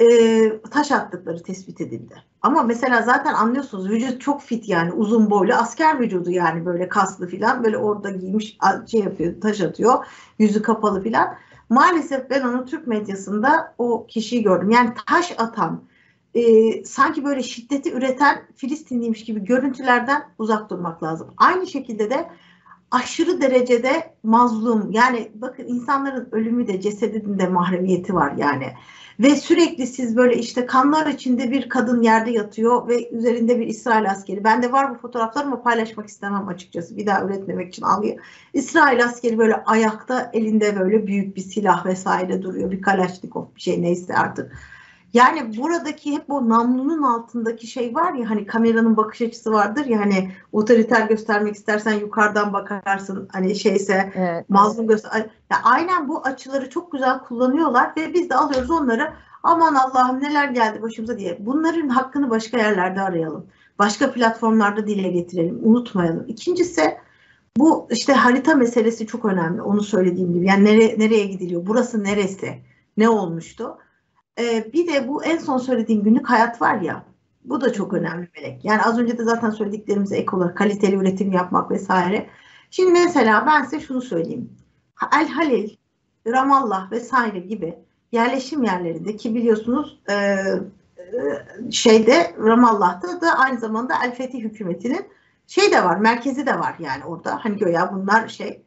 e, taş attıkları tespit edildi. Ama mesela zaten anlıyorsunuz vücut çok fit yani uzun boylu asker vücudu yani böyle kaslı filan böyle orada giymiş şey yapıyor taş atıyor yüzü kapalı filan. Maalesef ben onu Türk medyasında o kişiyi gördüm. Yani taş atan e, sanki böyle şiddeti üreten Filistinliymiş gibi görüntülerden uzak durmak lazım. Aynı şekilde de aşırı derecede mazlum yani bakın insanların ölümü de cesedinin de mahremiyeti var yani. Ve sürekli siz böyle işte kanlar içinde bir kadın yerde yatıyor ve üzerinde bir İsrail askeri. Ben de var bu fotoğraflar ama paylaşmak istemem açıkçası. Bir daha üretmemek için alayım. İsrail askeri böyle ayakta elinde böyle büyük bir silah vesaire duruyor. Bir Kalaşnikov bir şey neyse artık yani buradaki hep o namlunun altındaki şey var ya hani kameranın bakış açısı vardır ya hani otoriter göstermek istersen yukarıdan bakarsın hani şeyse evet. mazlum göster. Ya aynen bu açıları çok güzel kullanıyorlar ve biz de alıyoruz onları aman Allah'ım neler geldi başımıza diye. Bunların hakkını başka yerlerde arayalım. Başka platformlarda dile getirelim. Unutmayalım. İkincisi bu işte harita meselesi çok önemli. Onu söylediğim gibi. Yani nereye, nereye gidiliyor? Burası neresi? Ne olmuştu? Ee, bir de bu en son söylediğim günlük hayat var ya bu da çok önemli Melek. Yani az önce de zaten söylediklerimize ek olarak kaliteli üretim yapmak vesaire. Şimdi mesela ben size şunu söyleyeyim. El Halil, Ramallah vesaire gibi yerleşim yerlerinde ki biliyorsunuz e, e, şeyde Ramallah'ta da aynı zamanda El Fetih hükümetinin şey de var, merkezi de var yani orada. Hani göya bunlar şey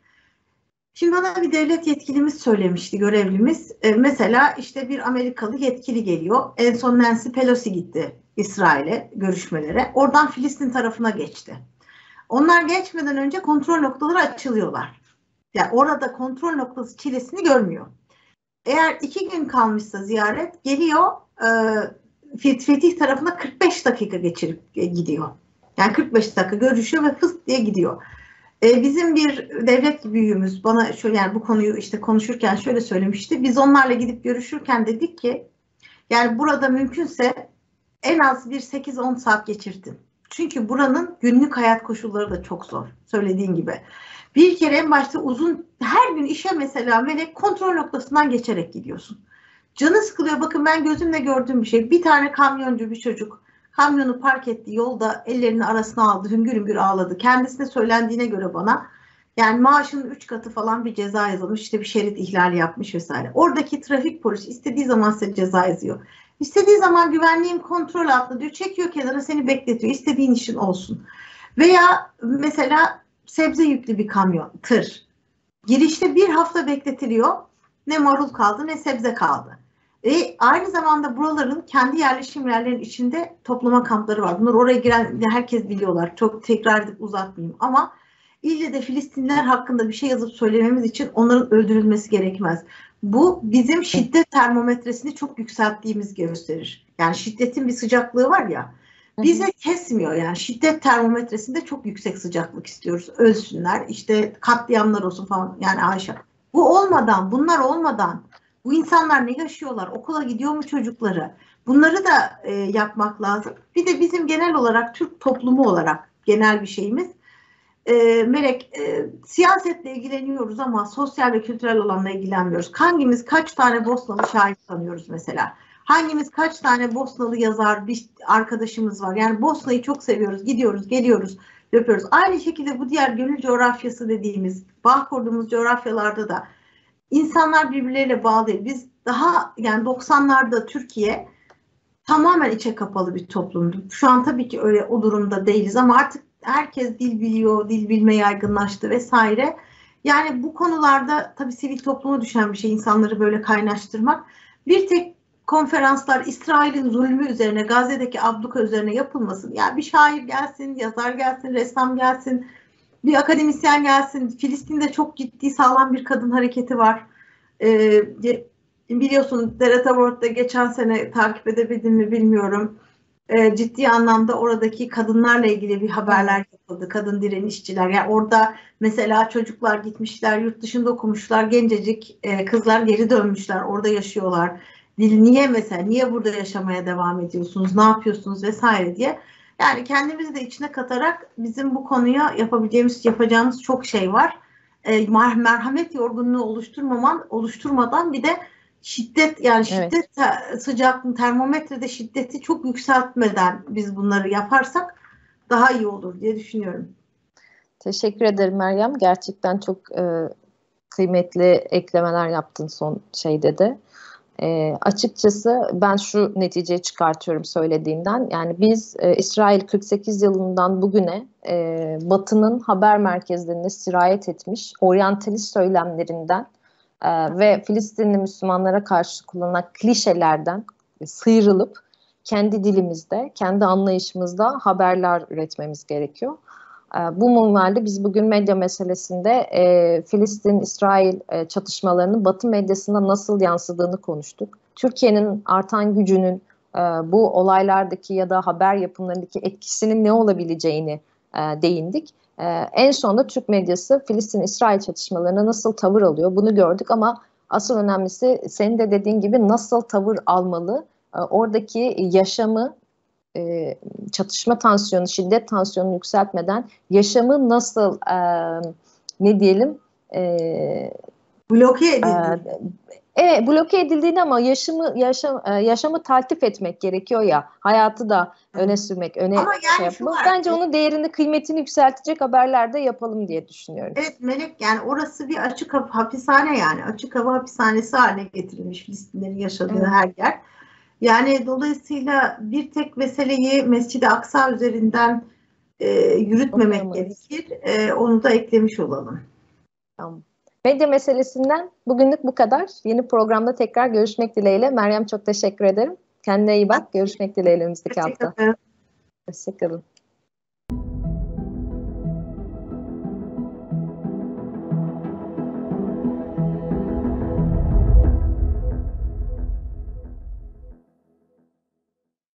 Şimdi bana bir devlet yetkilimiz söylemişti, görevlimiz. E, mesela işte bir Amerikalı yetkili geliyor. En son Nancy Pelosi gitti İsrail'e görüşmelere. Oradan Filistin tarafına geçti. Onlar geçmeden önce kontrol noktaları açılıyorlar. Yani orada kontrol noktası çilesini görmüyor. Eğer iki gün kalmışsa ziyaret geliyor e, Fetih tarafına 45 dakika geçirip e, gidiyor. Yani 45 dakika görüşüyor ve fıs diye gidiyor. E, bizim bir devlet büyüğümüz bana şöyle yani bu konuyu işte konuşurken şöyle söylemişti. Biz onlarla gidip görüşürken dedik ki yani burada mümkünse en az bir 8-10 saat geçirtin. Çünkü buranın günlük hayat koşulları da çok zor. Söylediğin gibi. Bir kere en başta uzun her gün işe mesela melek kontrol noktasından geçerek gidiyorsun. Canı sıkılıyor. Bakın ben gözümle gördüğüm bir şey. Bir tane kamyoncu bir çocuk Kamyonu park etti yolda ellerini arasına aldı hüngür hüngür ağladı. Kendisine söylendiğine göre bana yani maaşının üç katı falan bir ceza yazılmış işte bir şerit ihlali yapmış vesaire. Oradaki trafik polisi istediği zaman size ceza yazıyor. İstediği zaman güvenliğim kontrol altında diyor çekiyor kenara seni bekletiyor istediğin işin olsun. Veya mesela sebze yüklü bir kamyon tır girişte bir hafta bekletiliyor ne marul kaldı ne sebze kaldı. Ve aynı zamanda buraların kendi yerleşim yerlerinin içinde toplama kampları var. Bunlar oraya giren herkes biliyorlar. Çok tekrar edip uzatmayayım ama ille de Filistinler hakkında bir şey yazıp söylememiz için onların öldürülmesi gerekmez. Bu bizim şiddet termometresini çok yükselttiğimiz gösterir. Yani şiddetin bir sıcaklığı var ya bize kesmiyor yani şiddet termometresinde çok yüksek sıcaklık istiyoruz. Ölsünler işte katliamlar olsun falan yani Ayşe. Bu olmadan bunlar olmadan bu insanlar ne yaşıyorlar? Okula gidiyor mu çocukları? Bunları da e, yapmak lazım. Bir de bizim genel olarak Türk toplumu olarak genel bir şeyimiz. E, Melek, e, siyasetle ilgileniyoruz ama sosyal ve kültürel olanla ilgilenmiyoruz. Hangimiz kaç tane Bosnalı şair tanıyoruz mesela? Hangimiz kaç tane Bosnalı yazar bir arkadaşımız var? Yani Bosna'yı çok seviyoruz, gidiyoruz, geliyoruz, yapıyoruz. Aynı şekilde bu diğer gönül coğrafyası dediğimiz, bağ kurduğumuz coğrafyalarda da insanlar birbirleriyle bağlı değil. Biz daha yani 90'larda Türkiye tamamen içe kapalı bir toplumdu. Şu an tabii ki öyle o durumda değiliz ama artık herkes dil biliyor, dil bilme yaygınlaştı vesaire. Yani bu konularda tabii sivil topluma düşen bir şey insanları böyle kaynaştırmak. Bir tek konferanslar İsrail'in zulmü üzerine, Gazze'deki abluka üzerine yapılmasın. Yani bir şair gelsin, yazar gelsin, ressam gelsin, bir akademisyen gelsin. Filistin'de çok ciddi sağlam bir kadın hareketi var. Ee, biliyorsun Derek Award'da geçen sene takip edebildim mi bilmiyorum. Ee, ciddi anlamda oradaki kadınlarla ilgili bir haberler yapıldı. Kadın direnişçiler. Yani orada mesela çocuklar gitmişler, yurt dışında okumuşlar, gencecik e, kızlar geri dönmüşler, orada yaşıyorlar. Niye mesela, niye burada yaşamaya devam ediyorsunuz, ne yapıyorsunuz vesaire diye. Yani kendimizi de içine katarak bizim bu konuya yapabileceğimiz, yapacağımız çok şey var. E, merhamet yorgunluğu oluşturmaman, oluşturmadan bir de şiddet yani şiddet evet. sıcaklığı termometrede şiddeti çok yükseltmeden biz bunları yaparsak daha iyi olur diye düşünüyorum.
Teşekkür ederim Meryem. Gerçekten çok e, kıymetli eklemeler yaptın son şeyde de. E, açıkçası ben şu neticeyi çıkartıyorum söylediğinden. Yani biz e, İsrail 48 yılından bugüne e, Batı'nın haber merkezlerine sirayet etmiş oryantalist söylemlerinden e, ve Filistinli Müslümanlara karşı kullanılan klişelerden sıyrılıp kendi dilimizde, kendi anlayışımızda haberler üretmemiz gerekiyor. E, bu minvalde biz bugün medya meselesinde e, Filistin-İsrail e, çatışmalarının Batı medyasında nasıl yansıdığını konuştuk. Türkiye'nin artan gücünün e, bu olaylardaki ya da haber yapımlarındaki etkisinin ne olabileceğini e, değindik. Ee, en sonunda Türk medyası Filistin-İsrail çatışmalarına nasıl tavır alıyor bunu gördük ama asıl önemlisi senin de dediğin gibi nasıl tavır almalı, e, oradaki yaşamı e, çatışma tansiyonu, şiddet tansiyonunu yükseltmeden yaşamı nasıl e, ne diyelim e,
bloke edildi.
E, Evet bloke edildiğini ama yaşamı yaşam e, yaşamı taltif etmek gerekiyor ya. Hayatı da öne sürmek, öne ama yani şey yapmak. Bence onun değerini, kıymetini yükseltecek haberler de yapalım diye düşünüyorum.
Evet Melek yani orası bir açık hapishane yani. Açık hava hapishanesi haline getirilmiş Filistinlerin yaşadığı evet. her yer. Yani dolayısıyla bir tek meseleyi Mescid-i Aksa üzerinden e, yürütmemek Okuyamayız. gerekir. E, onu da eklemiş olalım.
Tamam. Medya meselesinden bugünlük bu kadar. Yeni programda tekrar görüşmek dileğiyle. Meryem çok teşekkür ederim. Kendine iyi bak. Görüşmek dileğiyle önümüzdeki hafta. Hoşçakalın.